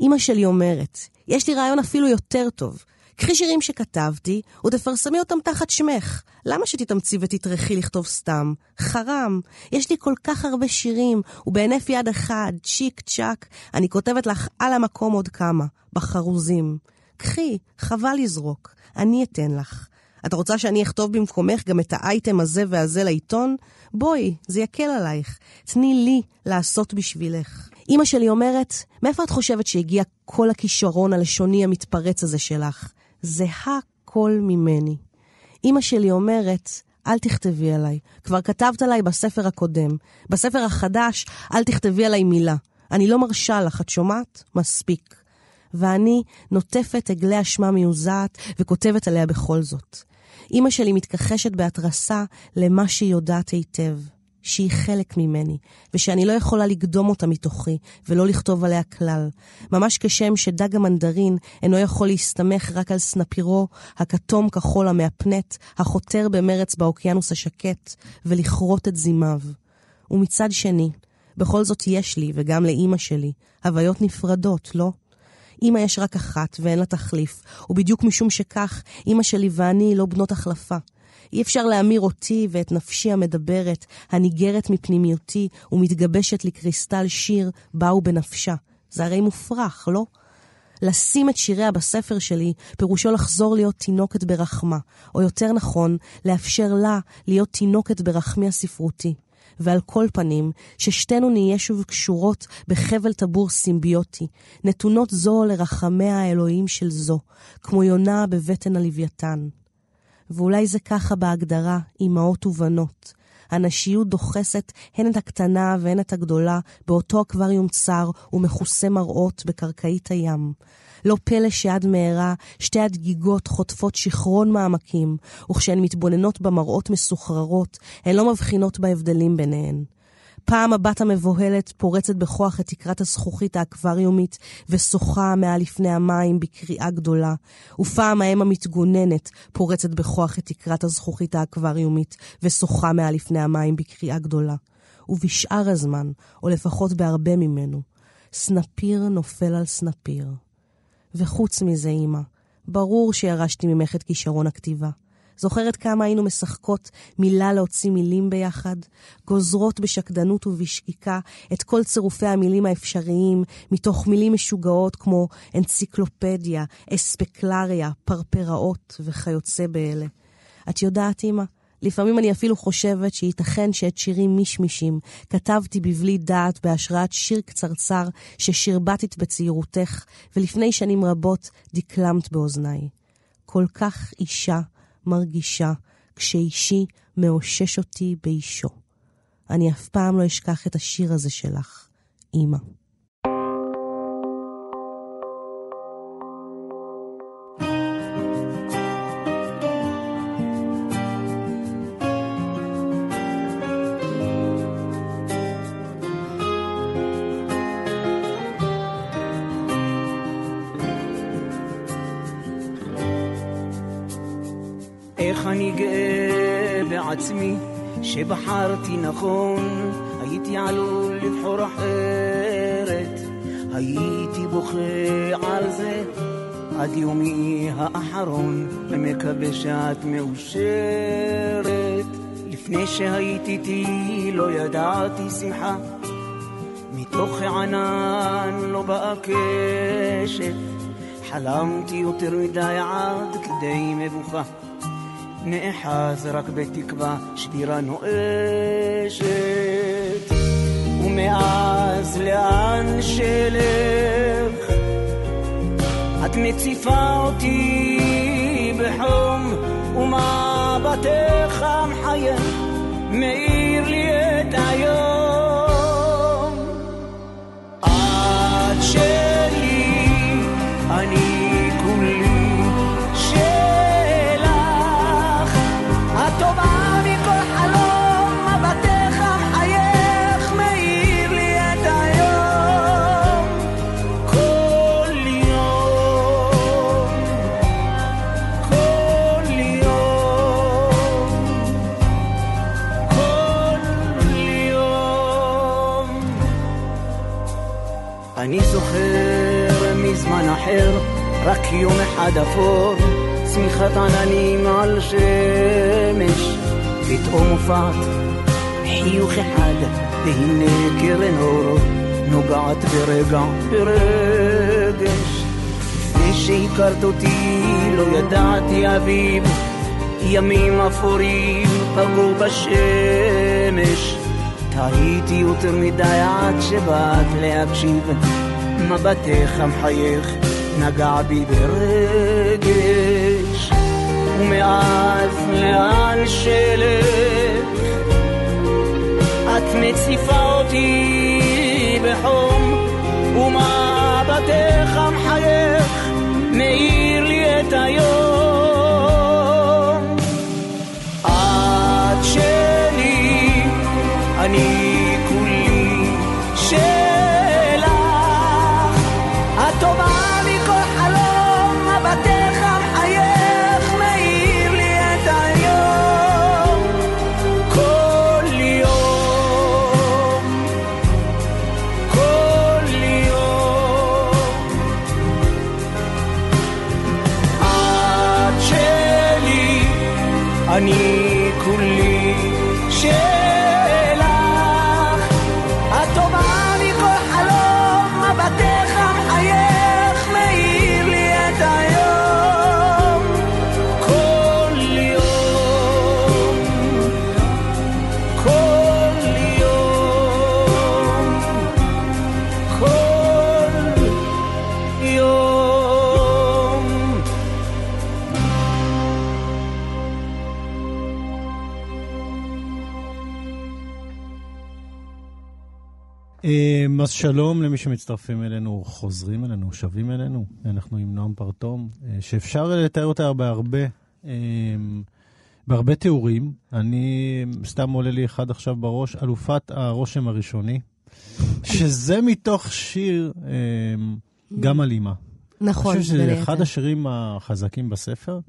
אימא שלי אומרת, יש לי רעיון אפילו יותר טוב. קחי שירים שכתבתי ותפרסמי אותם תחת שמך. למה שתתאמצי ותטרחי לכתוב סתם? חרם. יש לי כל כך הרבה שירים, ובהינף יד אחד, צ'יק צ'אק, אני כותבת לך על המקום עוד כמה, בחרוזים. קחי, חבל לזרוק, אני אתן לך. את רוצה שאני אכתוב במקומך גם את האייטם הזה והזה לעיתון? בואי, זה יקל עלייך. תני לי לעשות בשבילך. אמא שלי אומרת, מאיפה את חושבת שהגיע כל הכישרון הלשוני המתפרץ הזה שלך? זה הכל ממני. אמא שלי אומרת, אל תכתבי עליי. כבר כתבת עליי בספר הקודם. בספר החדש, אל תכתבי עליי מילה. אני לא מרשה לך, את שומעת? מספיק. ואני נוטפת עגלי אשמה מיוזעת וכותבת עליה בכל זאת. אמא שלי מתכחשת בהתרסה למה שהיא יודעת היטב, שהיא חלק ממני, ושאני לא יכולה לקדום אותה מתוכי, ולא לכתוב עליה כלל. ממש כשם שדג המנדרין אינו יכול להסתמך רק על סנפירו, הכתום כחול המהפנט, החותר במרץ באוקיינוס השקט, ולכרות את זימיו. ומצד שני, בכל זאת יש לי, וגם לאימא שלי, הוויות נפרדות, לא? אמא יש רק אחת ואין לה תחליף, ובדיוק משום שכך, אמא שלי ואני לא בנות החלפה. אי אפשר להמיר אותי ואת נפשי המדברת, הניגרת מפנימיותי ומתגבשת לקריסטל שיר באו בנפשה. זה הרי מופרך, לא? לשים את שיריה בספר שלי, פירושו לחזור להיות תינוקת ברחמה, או יותר נכון, לאפשר לה להיות תינוקת ברחמי הספרותי. ועל כל פנים, ששתינו נהיה שוב קשורות בחבל טבור סימביוטי, נתונות זו לרחמיה האלוהים של זו, כמו יונה בבטן הלוויתן. ואולי זה ככה בהגדרה, אמהות ובנות. הנשיות דוחסת הן את הקטנה והן את הגדולה באותו אקווריום צר ומכוסה מראות בקרקעית הים. לא פלא שעד מהרה שתי הדגיגות חוטפות שיכרון מעמקים, וכשהן מתבוננות במראות מסוחררות, הן לא מבחינות בהבדלים ביניהן. פעם הבת המבוהלת פורצת בכוח את תקרת הזכוכית האקווריומית ושוחה מעל לפני המים בקריאה גדולה, ופעם האם המתגוננת פורצת בכוח את תקרת הזכוכית האקווריומית ושוחה מעל לפני המים בקריאה גדולה. ובשאר הזמן, או לפחות בהרבה ממנו, סנפיר נופל על סנפיר. וחוץ מזה, אמא, ברור שירשתי ממך את כישרון הכתיבה. זוכרת כמה היינו משחקות מילה להוציא מילים ביחד? גוזרות בשקדנות ובשקיקה את כל צירופי המילים האפשריים מתוך מילים משוגעות כמו אנציקלופדיה, אספקלריה, פרפראות וכיוצא באלה. את יודעת, אמא, לפעמים אני אפילו חושבת שייתכן שאת שירים מישמישים כתבתי בבלי דעת בהשראת שיר קצרצר ששרבטת בצעירותך, ולפני שנים רבות דקלמת באוזניי. כל כך אישה מרגישה כשאישי מאושש אותי באישו. אני אף פעם לא אשכח את השיר הזה שלך, אמא. שבחרתי נכון, הייתי עלול לבחור אחרת, הייתי בוכה על זה עד יומי האחרון, ומקווה שאת מאושרת. לפני שהייתי איתי לא ידעתי שמחה, מתוך הענן לא באה קשת, חלמתי יותר מדי עד כדי מבוכה. נאחז רק בתקווה שבירה נואשת. ומאז לאן שלך? את מציפה אותי בחום ומבטך המחייך מאיר לי את היום. את שלי רק יום אחד אפור, צמיחת עננים על שמש, פתאום הופעת חיוך אחד, והנה קרן אור נוגעת ברגע ברגש. לפני שהכרת אותי לא ידעתי אביב, ימים אפורים פגעו בשמש. טעיתי יותר מדי עד שבאת להקשיב, מבטך המחייך נגע בי ברגש, ומאז לאן שלך את מציפה אותי בחום, שלום למי שמצטרפים אלינו, חוזרים אלינו, שבים אלינו. אנחנו עם נועם פרטום, אה, שאפשר לתאר אותה בהרבה, אמ, בהרבה תיאורים. אני, סתם עולה לי אחד עכשיו בראש, אלופת הרושם הראשוני, שזה מתוך שיר אמ, גם על אימא. נכון, אני חושב שזה בין אחד. השירים החזקים בספר,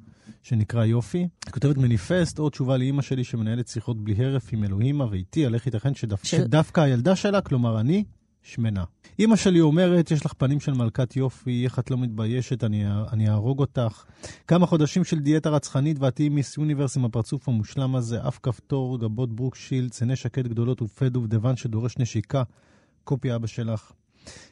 שנקרא יופי. היא כותבת מניפסט, או תשובה לאימא שלי שמנהלת שיחות בלי הרף עם אלוהימה ואיתי, על איך ייתכן שדווקא הילדה שלה, כלומר אני, שמנה. אימא שלי אומרת, יש לך פנים של מלכת יופי, איך את לא מתביישת, אני, אני אהרוג אותך. כמה חודשים של דיאטה רצחנית ואת תהיי מיס יוניברס עם הפרצוף המושלם הזה, אף כפתור, גבות ברוקשילד, צני שקד גדולות ופה דובדבן שדורש נשיקה. קופי אבא שלך.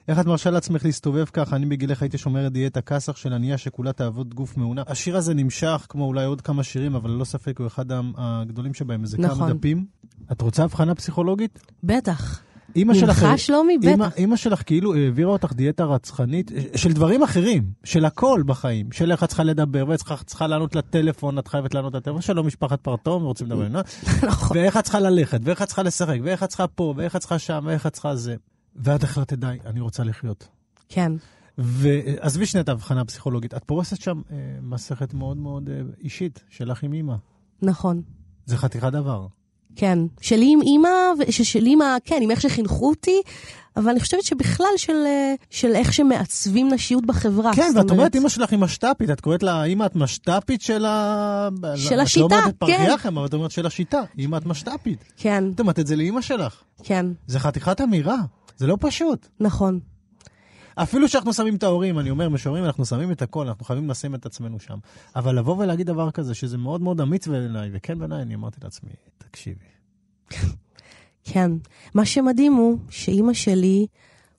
איך את מרשה לעצמך להסתובב ככה? אני בגילך הייתי שומרת דיאטה כסח של ענייה שכולה תעבוד גוף מעונה. השיר הזה נמשך, כמו אולי עוד כמה שירים, אבל ללא ספק הוא אחד הגדולים שבהם, איזה כמה נכון. דפים. את רוצה הבחנה פסיכולוגית? בטח. אימא שלך... ממך, שלומי? אימא, בטח. אימא שלך כאילו העבירה אותך דיאטה רצחנית של דברים אחרים, של הכל בחיים, של איך את צריכה לדבר, ואיך את צריכה לענות לטלפון, את חייבת לענות לטלפון, שלא משפחת פרטום, רוצים לדבר, נו? נכון. ואיך את צריכה ללכת, ואיך את צריכה לשחק, ואיך את צריכה פה, ואיך את צריכה שם, ואיך את צריכה זה. ואת החלטת, די, אני רוצה לחיות. כן. ועזבי שנייה את ההבחנה הפסיכולוגית, את פורסת שם אה, מסכת מאוד מאוד אה, אישית שלך עם אימא. נכון. זה חתיכת דבר. כן. שלי עם אימא, ו- ש- של אימא, כן, עם איך שחינכו אותי, אבל אני חושבת שבכלל של, אה, של איך שמעצבים נשיות בחברה. כן, ואת אומרת, אימא שלך היא משת"פית, את קוראת לה, אימא את משת"פית של ה... של את השיטה, לא אומרת את כן. פרחיאכם, אבל את אומרת של השיטה. אימא את משת"פית. כן, את אומרת את זה לאימא שלך. כן, זה חתיכת אמירה, זה לא פשוט. נכון. אפילו שאנחנו שמים את ההורים, אני אומר, משוררים, אנחנו שמים את הכל, אנחנו חייבים לשים את עצמנו שם. אבל לבוא ולהגיד דבר כזה, שזה מאוד מאוד אמיץ בעיניי, וכן בעיניי, אני אמרתי לעצמי, תקשיבי. כן. מה שמדהים הוא שאימא שלי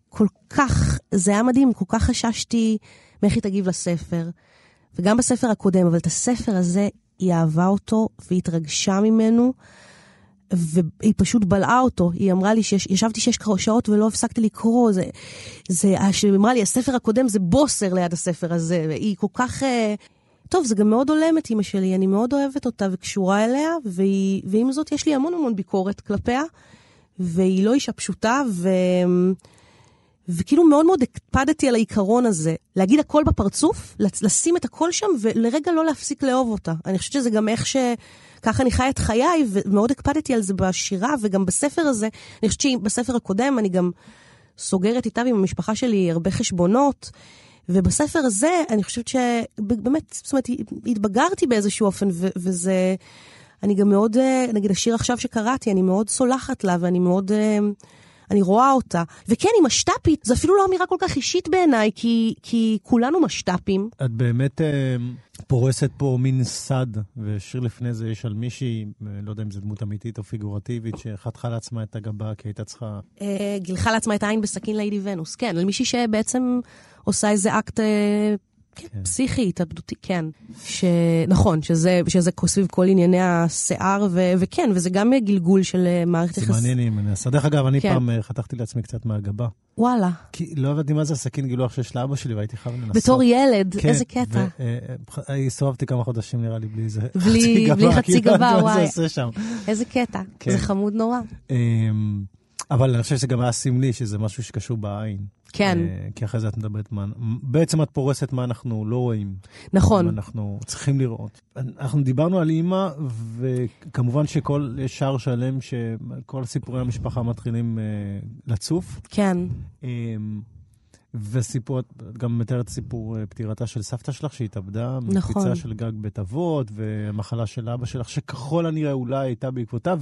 כל כך, זה היה מדהים, כל כך חששתי מאיך היא תגיב לספר, וגם בספר הקודם, אבל את הספר הזה, היא אהבה אותו והיא התרגשה ממנו, והיא פשוט בלעה אותו. היא אמרה לי שישבתי שש שעות ולא הפסקתי לקרוא. זה, זה, היא אמרה לי, הספר הקודם זה בוסר ליד הספר הזה, והיא כל כך... אה, טוב, זה גם מאוד הולם את אימא שלי, אני מאוד אוהבת אותה וקשורה אליה, והיא, ועם זאת יש לי המון המון ביקורת כלפיה, והיא לא אישה פשוטה, ו... וכאילו מאוד מאוד הקפדתי על העיקרון הזה, להגיד הכל בפרצוף, לשים את הכל שם, ולרגע לא להפסיק לאהוב אותה. אני חושבת שזה גם איך ש... ככה אני חיה את חיי, ומאוד הקפדתי על זה בשירה, וגם בספר הזה. אני חושבת שבספר הקודם אני גם סוגרת איתה ועם המשפחה שלי הרבה חשבונות. ובספר הזה, אני חושבת שבאמת, זאת אומרת, התבגרתי באיזשהו אופן, ו- וזה... אני גם מאוד, נגיד השיר עכשיו שקראתי, אני מאוד סולחת לה, ואני מאוד... אני רואה אותה. וכן, היא משת"פית, זו אפילו לא אמירה כל כך אישית בעיניי, כי, כי כולנו משת"פים. את באמת אה, פורסת פה מין סד, ושיר לפני זה יש על מישהי, אה, לא יודע אם זו דמות אמיתית או פיגורטיבית, שחתכה לעצמה את הגבה כי הייתה צריכה... אה, גילחה לעצמה את העין בסכין ליידי ונוס, כן, על מישהי שבעצם עושה איזה אקט... אה, כן. פסיכי, התאבדותי, כן. ש... נכון, שזה, שזה סביב כל ענייני השיער, ו... וכן, וזה גם גלגול של מערכת יחסים. זה מעניין אם אני אעשה. דרך אגב, אני כן. פעם חתכתי לעצמי קצת מהגבה. וואלה. כי לא הבנתי מה זה הסכין גילוח שיש לאבא שלי, והייתי חייב לנסות. בתור ילד, כן, איזה קטע. הסתובבתי כמה חודשים, נראה לי, בלי זה. בלי חצי גבה, בלי חצי גבה, וואי. מה זה עושה שם. איזה קטע, כן. זה חמוד נורא. אבל אני חושב שזה גם היה סמלי, שזה משהו שקשור בעין. כן. כי אחרי זה את מדברת מה... בעצם את פורסת מה אנחנו לא רואים. נכון. מה אנחנו צריכים לראות. אנחנו דיברנו על אימא, וכמובן שכל שער שלם, שכל סיפורי המשפחה מתחילים לצוף. כן. וסיפור, את גם מתארת סיפור פטירתה של סבתא שלך שהתאבדה, נכון. מקפיצה של גג בית אבות, ומחלה של אבא שלך, שככל הנראה אולי הייתה בעקבותיו,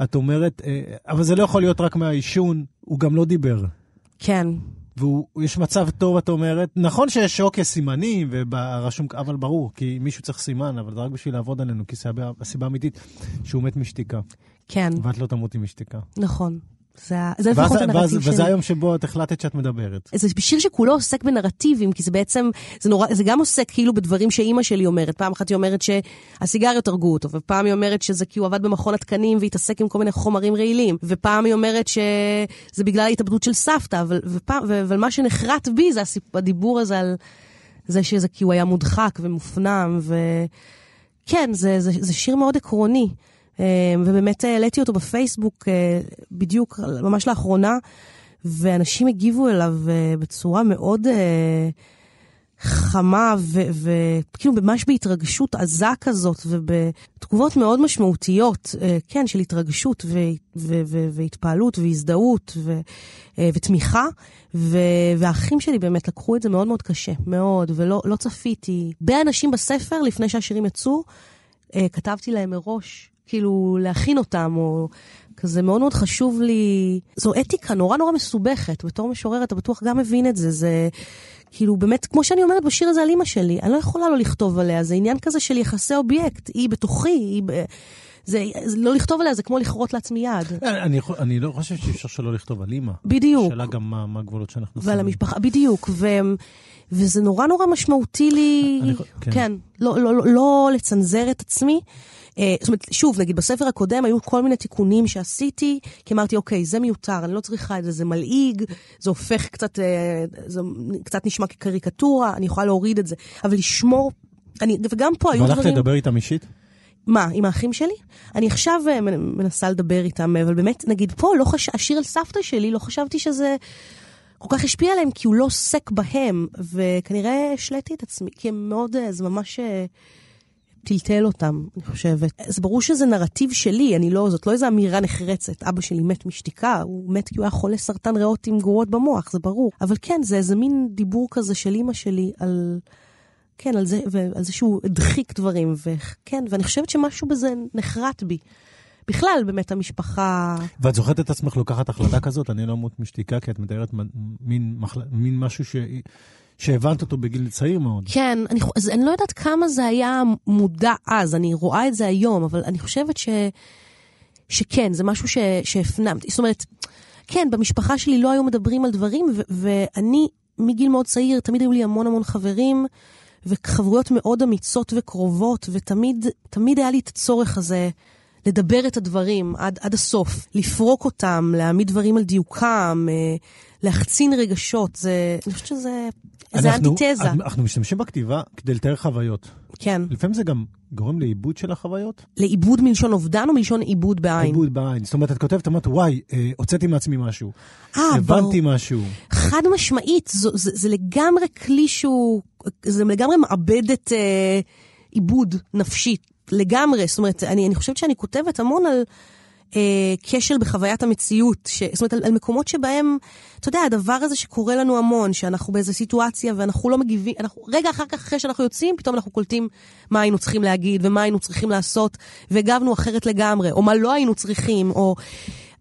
ואת אומרת, אבל זה לא יכול להיות רק מהעישון, הוא גם לא דיבר. כן. ויש מצב טוב, את אומרת, נכון שיש שוק סימנים, ורשום, אבל ברור, כי מישהו צריך סימן, אבל זה רק בשביל לעבוד עלינו, כי הסיבה, הסיבה האמיתית שהוא מת משתיקה. כן. ואת לא תמותי משתיקה. נכון. זה, זה לפחות הנרטיב שלי. וזה היום שבו את החלטת שאת מדברת. זה שיר שכולו עוסק בנרטיבים, כי זה בעצם, זה, נורא, זה גם עוסק כאילו בדברים שאימא שלי אומרת. פעם אחת היא אומרת שהסיגריות הרגו אותו, ופעם היא אומרת שזה כי הוא עבד במכון התקנים והתעסק עם כל מיני חומרים רעילים, ופעם היא אומרת שזה בגלל ההתאבדות של סבתא, אבל, ופעם, אבל מה שנחרט בי זה הדיבור הזה על זה שזה כי הוא היה מודחק ומופנם, וכן, זה, זה, זה שיר מאוד עקרוני. ובאמת העליתי אותו בפייסבוק בדיוק, ממש לאחרונה, ואנשים הגיבו אליו אה, בצורה מאוד אה, חמה, וכאילו ממש בהתרגשות עזה כזאת, ובתגובות מאוד משמעותיות, אה, כן, של התרגשות והתפעלות והזדהות אה, ותמיכה. והאחים שלי באמת לקחו את זה מאוד מאוד קשה, מאוד, ולא לא צפיתי. הרבה אנשים בספר, לפני שהשירים יצאו, אה, כתבתי להם מראש, כאילו להכין אותם, או כזה מאוד מאוד חשוב לי. זו אתיקה נורא נורא מסובכת. בתור משורר אתה בטוח גם מבין את זה. זה כאילו באמת, כמו שאני אומרת בשיר הזה על אימא שלי, אני לא יכולה לא לכתוב עליה, זה עניין כזה של יחסי אובייקט, היא בתוכי, היא. זה, זה לא לכתוב עליה, זה כמו לכרות לעצמי יד. אני, אני, אני לא חושב שאי אפשר שלא לכתוב על אימא. בדיוק. השאלה גם מה, מה הגבולות שאנחנו ועל שמים. המשפחה, בדיוק. ו... וזה נורא נורא משמעותי לי, אני כן. כן, לא, לא, לא, לא לצנזר את עצמי. אה, זאת אומרת, שוב, נגיד בספר הקודם היו כל מיני תיקונים שעשיתי, כי אמרתי, אוקיי, זה מיותר, אני לא צריכה את זה, זה מלעיג, זה הופך קצת, אה, זה קצת נשמע כקריקטורה, אני יכולה להוריד את זה, אבל לשמור, אני, וגם פה היו והלכת דברים... לדבר איתם אישית? מה, עם האחים שלי? אני עכשיו אה, מנ- מנסה לדבר איתם, אבל באמת, נגיד פה, לא חש... השיר על סבתא שלי, לא חשבתי שזה כל כך השפיע עליהם, כי הוא לא עוסק בהם, וכנראה השליתי את עצמי, כי הם מאוד, זה ממש טלטל אותם, אני חושבת. זה ברור שזה נרטיב שלי, אני לא, זאת לא איזו אמירה נחרצת. אבא שלי מת משתיקה, הוא מת כי הוא היה חולה סרטן ריאות עם גרורות במוח, זה ברור. אבל כן, זה איזה מין דיבור כזה של אימא שלי על... כן, על זה, ועל זה שהוא הדחיק דברים, וכן, ואני חושבת שמשהו בזה נחרט בי. בכלל, באמת, המשפחה... ואת זוכרת את עצמך לוקחת החלטה כזאת? אני לא אמות משתיקה, כי את מתארת מין, מחל... מין משהו ש... שהבנת אותו בגיל צעיר מאוד. כן, אני, אז אני לא יודעת כמה זה היה מודע אז, אני רואה את זה היום, אבל אני חושבת ש, שכן, זה משהו ש, שהפנמתי. זאת אומרת, כן, במשפחה שלי לא היו מדברים על דברים, ו, ואני, מגיל מאוד צעיר, תמיד היו לי המון המון חברים, וחברויות מאוד אמיצות וקרובות, ותמיד תמיד היה לי את הצורך הזה לדבר את הדברים עד, עד הסוף, לפרוק אותם, להעמיד דברים על דיוקם, אה, להחצין רגשות. זה, אני חושבת שזה זה אנחנו- אנטיתזה. אנחנו משתמשים בכתיבה כדי לתאר חוויות. כן. לפעמים זה גם גורם לעיבוד של החוויות. לעיבוד מלשון אובדן או מלשון עיבוד בעין? עיבוד בעין. זאת אומרת, את כותבת, אמרת, וואי, אה, הוצאתי מעצמי משהו. אה, ברור. הבנתי משהו. חד משמעית, זו, זה, זה לגמרי כלי שהוא, זה לגמרי מעבד את אה, עיבוד נפשי, לגמרי. זאת אומרת, אני, אני חושבת שאני כותבת המון על כשל בחוויית המציאות, ש, זאת אומרת, על, על מקומות שבהם, אתה יודע, הדבר הזה שקורה לנו המון, שאנחנו באיזו סיטואציה ואנחנו לא מגיבים, אנחנו, רגע אחר כך, אחרי שאנחנו יוצאים, פתאום אנחנו קולטים מה היינו צריכים להגיד ומה היינו צריכים לעשות, והגבנו אחרת לגמרי, או מה לא היינו צריכים, או...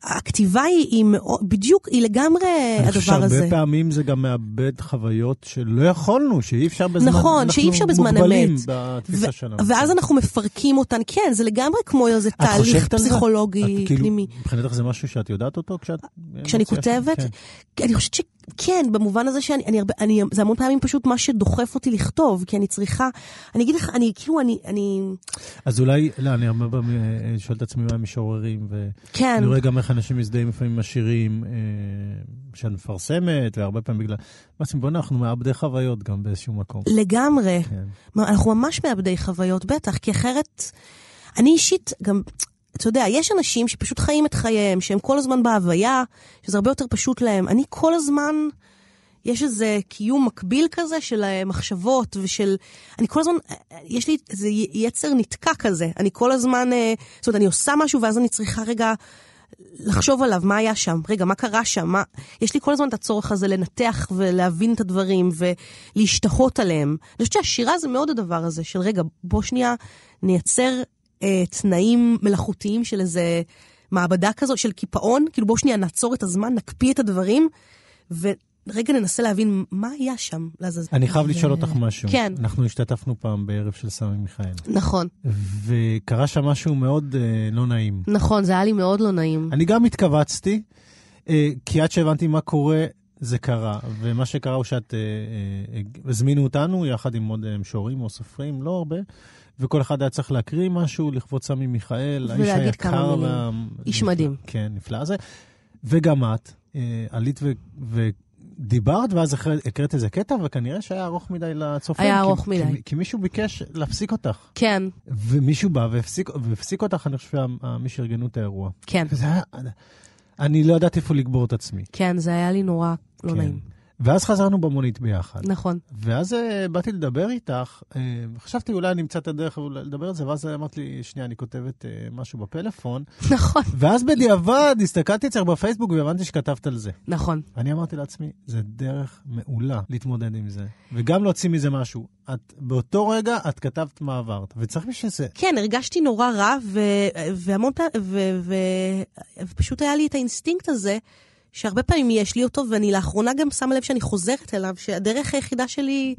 הכתיבה היא, היא מאוד, בדיוק, היא לגמרי אני חושב הדבר הזה. שהרבה פעמים זה גם מאבד חוויות שלא יכולנו, שאי אפשר בזמן... נכון, אנחנו שאי אפשר בזמן מוגבלים אמת. בתפיסה ו- שלנו. ואז אנחנו מפרקים אותן, כן, זה לגמרי כמו איזה תהליך? פסיכולוגי את כאילו, פנימי. מבחינתך זה משהו שאת יודעת אותו כשאת... כשאני? כותבת, כן. אני חושבת שכן, במובן הזה שאני, אני אני, זה המון פעמים פשוט מה שדוחף אותי לכתוב, כי אני צריכה, אני אגיד לך, אני כאילו, אני, אני, אז אולי, לא, אני הרבה פעמים אה, שואל את עצמי מה משוררים, כן, ואני רואה גם איך אנשים מזדהים לפעמים עם השירים אה, שאת מפרסמת, והרבה פעמים בגלל... בעצם בוא'נה, אנחנו מאבדי חוויות גם באיזשהו מקום. לגמרי. כן. מה, אנחנו ממש מאבדי חוויות, בטח, כי אחרת, אני אישית גם, אתה יודע, יש אנשים שפשוט חיים את חייהם, שהם כל הזמן בהוויה, שזה הרבה יותר פשוט להם. אני כל הזמן, יש איזה קיום מקביל כזה של אה, מחשבות ושל... אני כל הזמן, אה, יש לי איזה יצר נתקע כזה. אני כל הזמן, אה, זאת אומרת, אני עושה משהו ואז אני צריכה רגע... לחשוב עליו, מה היה שם, רגע, מה קרה שם, מה... יש לי כל הזמן את הצורך הזה לנתח ולהבין את הדברים ולהשתהות עליהם. אני חושבת שהשירה זה מאוד הדבר הזה, של רגע, בוא שנייה נייצר אה, תנאים מלאכותיים של איזה מעבדה כזו, של קיפאון, כאילו בוא שנייה נעצור את הזמן, נקפיא את הדברים, ורגע ננסה להבין מה היה שם, לעזאזל. אני חייב ו- לשאול אותך משהו. כן. אנחנו השתתפנו פעם בערב של סמי מיכאל, נכון, וקרה שם משהו מאוד אה, לא נעים. נכון, זה היה לי מאוד לא נעים. אני גם התכווצתי, אה, כי עד שהבנתי מה קורה, זה קרה. ומה שקרה הוא שאת, אה, אה, הזמינו אותנו יחד עם עוד אה, משוררים או סופרים, לא הרבה, וכל אחד היה צריך להקריא משהו לכבוד סמי מיכאל, האיש היקר. וה- איש. מדהים. כן, נפלא הזה. וגם את, אה, עלית ו... ודיברת, ואז אחרי- הקראת איזה קטע, וכנראה שהיה ארוך מדי לצופים. היה כי- ארוך כי- מדי. כי מישהו ביקש להפסיק אותך. כן, ומישהו בא והפסיק, והפסיק אותך, אני חושב, שה- מי שארגנו את האירוע. כן. וזה היה... אני לא ידעתי איפה לגבור את עצמי. כן, זה היה לי נורא לא כן. נעים. ואז חזרנו במונית ביחד. נכון. ואז אה, באתי לדבר איתך, אה, חשבתי אולי נמצא את הדרך לדבר על זה, ואז אמרת לי, שנייה, אני כותבת אה, משהו בפלאפון. נכון. ואז בדיעבד הסתכלתי אצלך בפייסבוק והבנתי שכתבת על זה. נכון. אני אמרתי לעצמי, זה דרך מעולה להתמודד עם זה, וגם להוציא מזה משהו. את, באותו רגע את כתבת מה עברת, וצריך בשביל זה. כן, הרגשתי נורא רע, ו- והמון פעמים, ופשוט היה לי את האינסטינקט הזה, שהרבה פעמים יש לי אותו, ואני לאחרונה גם שמה לב שאני חוזרת אליו, שהדרך היחידה שלי,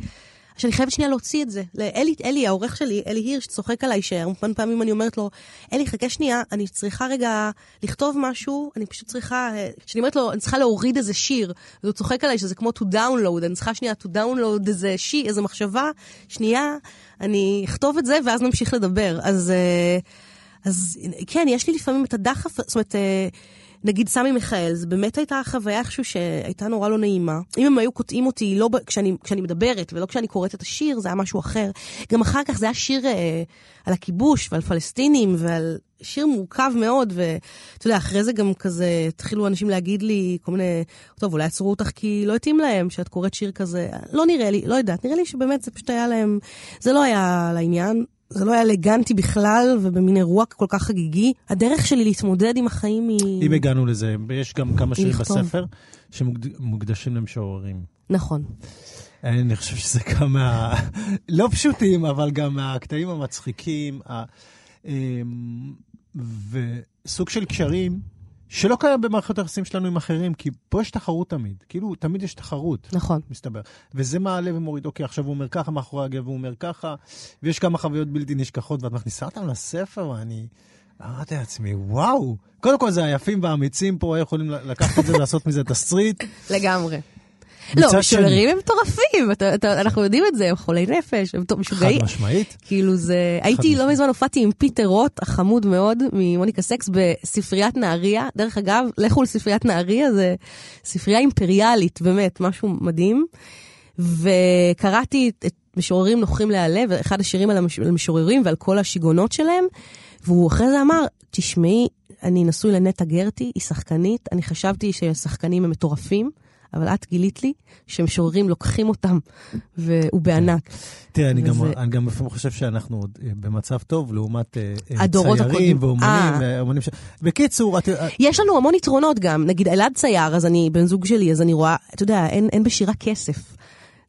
שאני חייבת שנייה להוציא את זה. לאלי, אלי, העורך שלי, אלי הירש, צוחק עליי, שהרבה פעמים אני אומרת לו, אלי, חכה שנייה, אני צריכה רגע לכתוב משהו, אני פשוט צריכה, אה, כשאני אומרת לו, אני צריכה להוריד איזה שיר, אז הוא צוחק עליי שזה כמו to download, אני צריכה שנייה to download איזה שיר, איזה מחשבה, שנייה, אני אכתוב את זה, ואז נמשיך לדבר. אז, אה, אז כן, יש לי לפעמים את הדחף, זאת אומרת, אה, נגיד סמי מיכאל, זו באמת הייתה חוויה איכשהו שהייתה נורא לא נעימה. אם הם היו קוטעים אותי לא כשאני, כשאני מדברת ולא כשאני קוראת את השיר, זה היה משהו אחר. גם אחר כך זה היה שיר אה, על הכיבוש ועל פלסטינים ועל שיר מורכב מאוד, ואתה יודע, אחרי זה גם כזה התחילו אנשים להגיד לי כל מיני, טוב, אולי עצרו אותך כי לא התאים להם שאת קוראת שיר כזה. לא נראה לי, לא יודעת, נראה לי שבאמת זה פשוט היה להם, זה לא היה לעניין. זה לא היה אלגנטי בכלל, ובמין אירוע כל כך חגיגי. הדרך שלי להתמודד עם החיים היא... אם הגענו לזה, יש גם כמה שירים. בספר שמוקדשים למשוררים. נכון. אני חושב שזה גם מה... לא פשוטים, אבל גם מהקטעים המצחיקים, ה... אמ, וסוג של קשרים שלא קיים במערכות היחסים שלנו עם אחרים, כי פה יש תחרות תמיד. כאילו, תמיד יש תחרות. נכון. מסתבר. וזה מעלה ומוריד, אוקיי, עכשיו הוא אומר ככה מאחורי הגב, הוא אומר ככה, ויש כמה חוויות בלתי נשכחות, ואת מכניסה אותם לספר, ואני אמרתי לעצמי, וואו, קודם כל זה היפים והאמיצים פה יכולים לקחת את זה ולעשות מזה תסריט. לגמרי. לא, משוררים הם מטורפים, אנחנו יודעים את זה, הם חולי נפש, הם טוב, חד משוגעים. משמעית. כאילו זה, הייתי לא. מזמן הופעתי עם פיטר רוט, החמוד מאוד, ממוניקה סקס, בספריית נהריה. דרך אגב, לכו לספריית נהריה, זה ספרייה אימפריאלית, באמת, משהו מדהים. וקראתי את, משוררים נוחים להיעלב, אחד השירים על, המש, על משוררים ועל כל השיגעונות שלהם, והוא אחרי זה אמר, תשמעי, אני נשוי לנטע גרטי, היא שחקנית, אני חשבתי ששחקנים הם מטורפים. אבל את גילית לי שמשוררים לוקחים אותם, והוא בענק. תראה, אני גם, וזה- אני גם לפעמים חושב שאנחנו עוד אה, במצב טוב לעומת אה, אה, ציירים הקודמים. ואומנים. אומנים ש... בקיצור, את... יש לנו המון יתרונות גם, נגיד אלעד צייר, אז אני בן זוג שלי, אז אני רואה, אתה יודע, אין, אין בשירה כסף.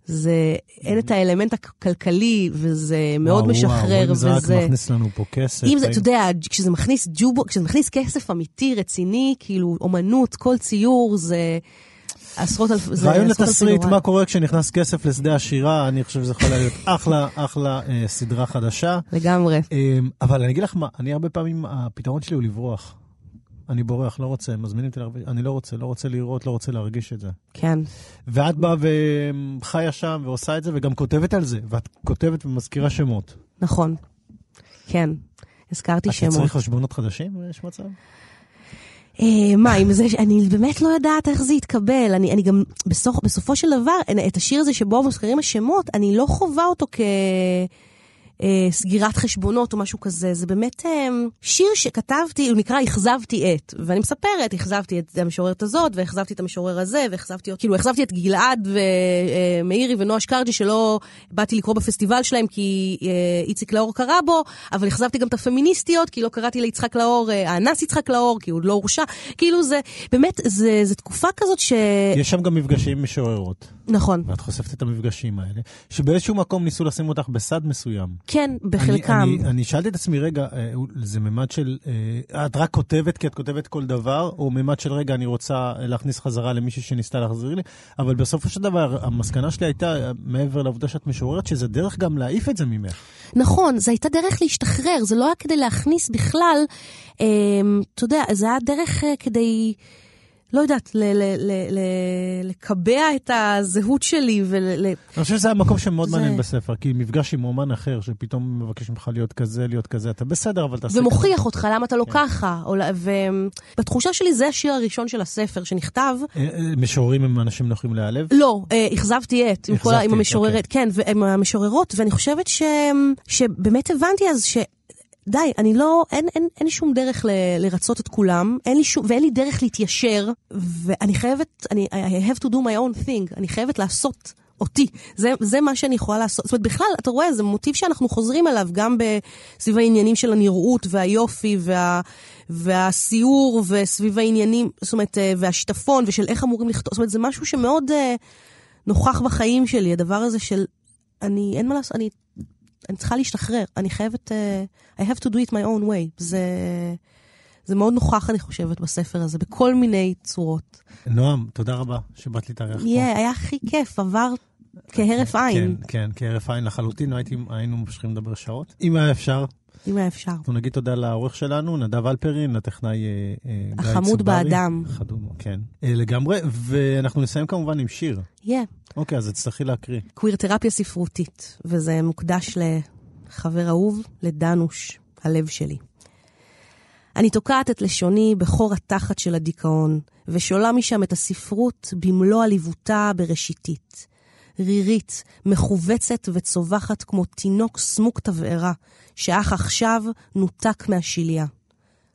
זה, אין את האלמנט הכלכלי, וזה מאוד וואו, משחרר, וואו, אם זה רק וזה... מכניס לנו פה כסף. אם זה, אתה יודע, כשזה מכניס ג'ובו, כשזה מכניס כסף אמיתי, רציני, כאילו, אומנות, כל ציור, זה עשרות אלפי... זה רעיון לתסריט, דולרים. מה קורה כשנכנס כסף לשדה השירה, אני חושב שזה יכול להיות אחלה, אחלה אה, סדרה חדשה. לגמרי. אה, אבל אני אגיד לך מה, אני הרבה פעמים, הפתרון שלי הוא לברוח. אני בורח, לא רוצה, מזמינים אותי להרגיש, אני לא רוצה, לא רוצה לראות, לא רוצה להרגיש את זה. כן. ואת באה וחיה שם ועושה את זה, וגם כותבת על זה, ואת כותבת ומזכירה שמות. נכון. כן. הזכרתי את שמות. צריך חשבונות חדשים? יש מצב? אה, מה, עם זה, אני באמת לא יודעת איך זה יתקבל. אני, אני גם, בסוף, בסופו של דבר, את השיר הזה שבו מוזכרים השמות, אני לא חווה אותו כ... אה, סגירת חשבונות או משהו כזה, זה באמת אה, שיר שכתבתי, הוא נקרא אכזבתי את, ואני מספרת, אכזבתי את המשוררת הזאת, ואכזבתי את המשורר הזה, ואכזבתי, כאילו, אכזבתי את גלעד ומאירי ונועה שקרג'י, שלא באתי לקרוא בפסטיבל שלהם כי אה, איציק לאור קרא בו, אבל אכזבתי גם את הפמיניסטיות, כי לא קראתי ליצחק לאור, אה, האנס יצחק לאור, כי הוא לא הורשע, כאילו זה, באמת, זה, זה תקופה כזאת ש... יש שם גם מפגשים משוררות, נכון, ואת חושפת את המפגשים האלה, שבאיזשהו מקום ניסו לשים אותך בסד מסוים. כן, בחלקם. אני, אני, אני שאלתי את עצמי, רגע, אה, זה ממד של, אה, את רק כותבת כי את כותבת כל דבר, או ממד של, רגע, אני רוצה להכניס חזרה למישהי שניסתה להחזיר לי, אבל בסופו של דבר, המסקנה שלי הייתה, מעבר לעובדה שאת משוררת, שזה דרך גם להעיף את זה ממך. נכון, זו הייתה דרך להשתחרר, זה לא היה כדי להכניס בכלל, אה, אתה יודע, זה היה דרך כדי, לא יודעת, ל- ל- ל- ל- לקבע את הזהות שלי ול... ל- אני חושב שזה המקום שמאוד זה- מעניין בספר, כי מפגש עם אומן אחר, שפתאום מבקש ממך להיות כזה, להיות כזה, אתה בסדר, אבל תעשה... ומוכיח אותך למה אתה לא כן. ככה. ובתחושה שלי זה השיר הראשון של הספר שנכתב. אה, אה, משוררים הם אנשים נוחים להיעלב? לא, אה, אכזבתי את, עם, כל, עם המשוררת, אוקיי. כן, ועם המשוררות, ואני חושבת ש, שבאמת הבנתי אז ש... די, אני לא, אין, אין, אין שום דרך ל, לרצות את כולם, אין לי שום, ואין לי דרך להתיישר, ואני חייבת, אני, I have to do my own thing, אני חייבת לעשות אותי. זה, זה מה שאני יכולה לעשות. זאת אומרת, בכלל, אתה רואה, זה מוטיב שאנחנו חוזרים עליו גם סביב העניינים של הנראות והיופי וה, והסיור וסביב העניינים, זאת אומרת, אה, והשיטפון ושל איך אמורים לכתוב, זאת אומרת, זה משהו שמאוד אה, נוכח בחיים שלי, הדבר הזה של, אני, אין מה לעשות, אני, אני צריכה להשתחרר, אני חייבת, אה, I have to do it my own way. זה... זה מאוד נוכח, אני חושבת, בספר הזה, בכל מיני צורות. נועם, תודה רבה שבאת להתארח פה. יהיה, היה הכי כיף, עבר כהרף עין. כן, כן, כהרף עין לחלוטין, הייתי, היינו ממשיכים לדבר שעות. אם היה אפשר, אם היה אפשר. אנחנו נגיד תודה לעורך שלנו, נדב אלפרין, לטכנאי אה, אה, גיא החמוד צוברי. באדם. חדום, כן. אה, לגמרי, ואנחנו נסיים כמובן עם שיר. יהיה. אוקיי, אז תצטרכי להקריא. קוויר תרפיה ספרותית, וזה מוקדש לחבר אהוב, לדנוש, הלב שלי. אני תוקעת את לשוני בחור התחת של הדיכאון, ושולה משם את הספרות במלוא עליבותה בראשיתית. רירית, מכווצת וצווחת כמו תינוק סמוק תבערה, שאך עכשיו נותק מהשליה.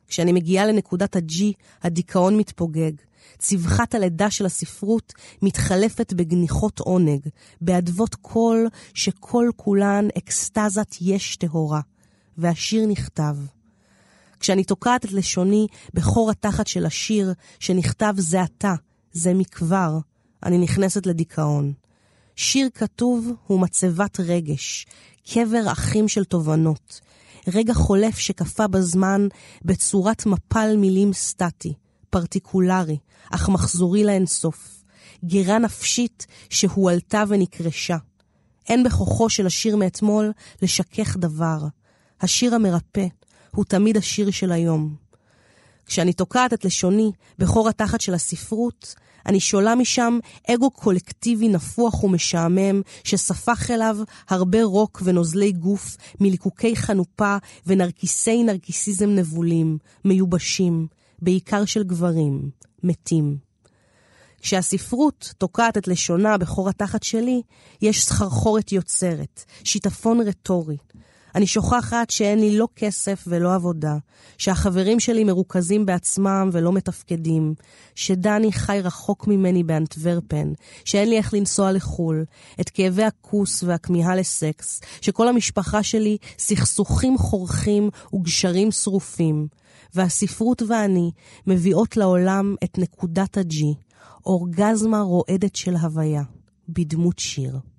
כשאני מגיעה לנקודת ה-G, הדיכאון מתפוגג. צווחת הלידה של הספרות מתחלפת בגניחות עונג, באדוות קול שכל כולן אקסטזת יש טהורה. והשיר נכתב. כשאני תוקעת את לשוני בחור התחת של השיר שנכתב זה עתה, זה מכבר, אני נכנסת לדיכאון. שיר כתוב הוא מצבת רגש, קבר אחים של תובנות. רגע חולף שקפא בזמן בצורת מפל מילים סטטי, פרטיקולרי, אך מחזורי לאינסוף. גירה נפשית שהועלתה ונקרשה. אין בכוחו של השיר מאתמול לשכך דבר. השיר המרפא הוא תמיד השיר של היום. כשאני תוקעת את לשוני בחור התחת של הספרות, אני שולה משם אגו קולקטיבי נפוח ומשעמם, שספח אליו הרבה רוק ונוזלי גוף מליקוקי חנופה ונרקיסי נרקיסיזם נבולים, מיובשים, בעיקר של גברים, מתים. כשהספרות תוקעת את לשונה בחור התחת שלי, יש סחרחורת יוצרת, שיטפון רטורי. אני שוכחת שאין לי לא כסף ולא עבודה, שהחברים שלי מרוכזים בעצמם ולא מתפקדים, שדני חי רחוק ממני באנטוורפן, שאין לי איך לנסוע לחו"ל, את כאבי הכוס והכמיהה לסקס, שכל המשפחה שלי סכסוכים חורכים וגשרים שרופים, והספרות ואני מביאות לעולם את נקודת הג'י, אורגזמה רועדת של הוויה, בדמות שיר.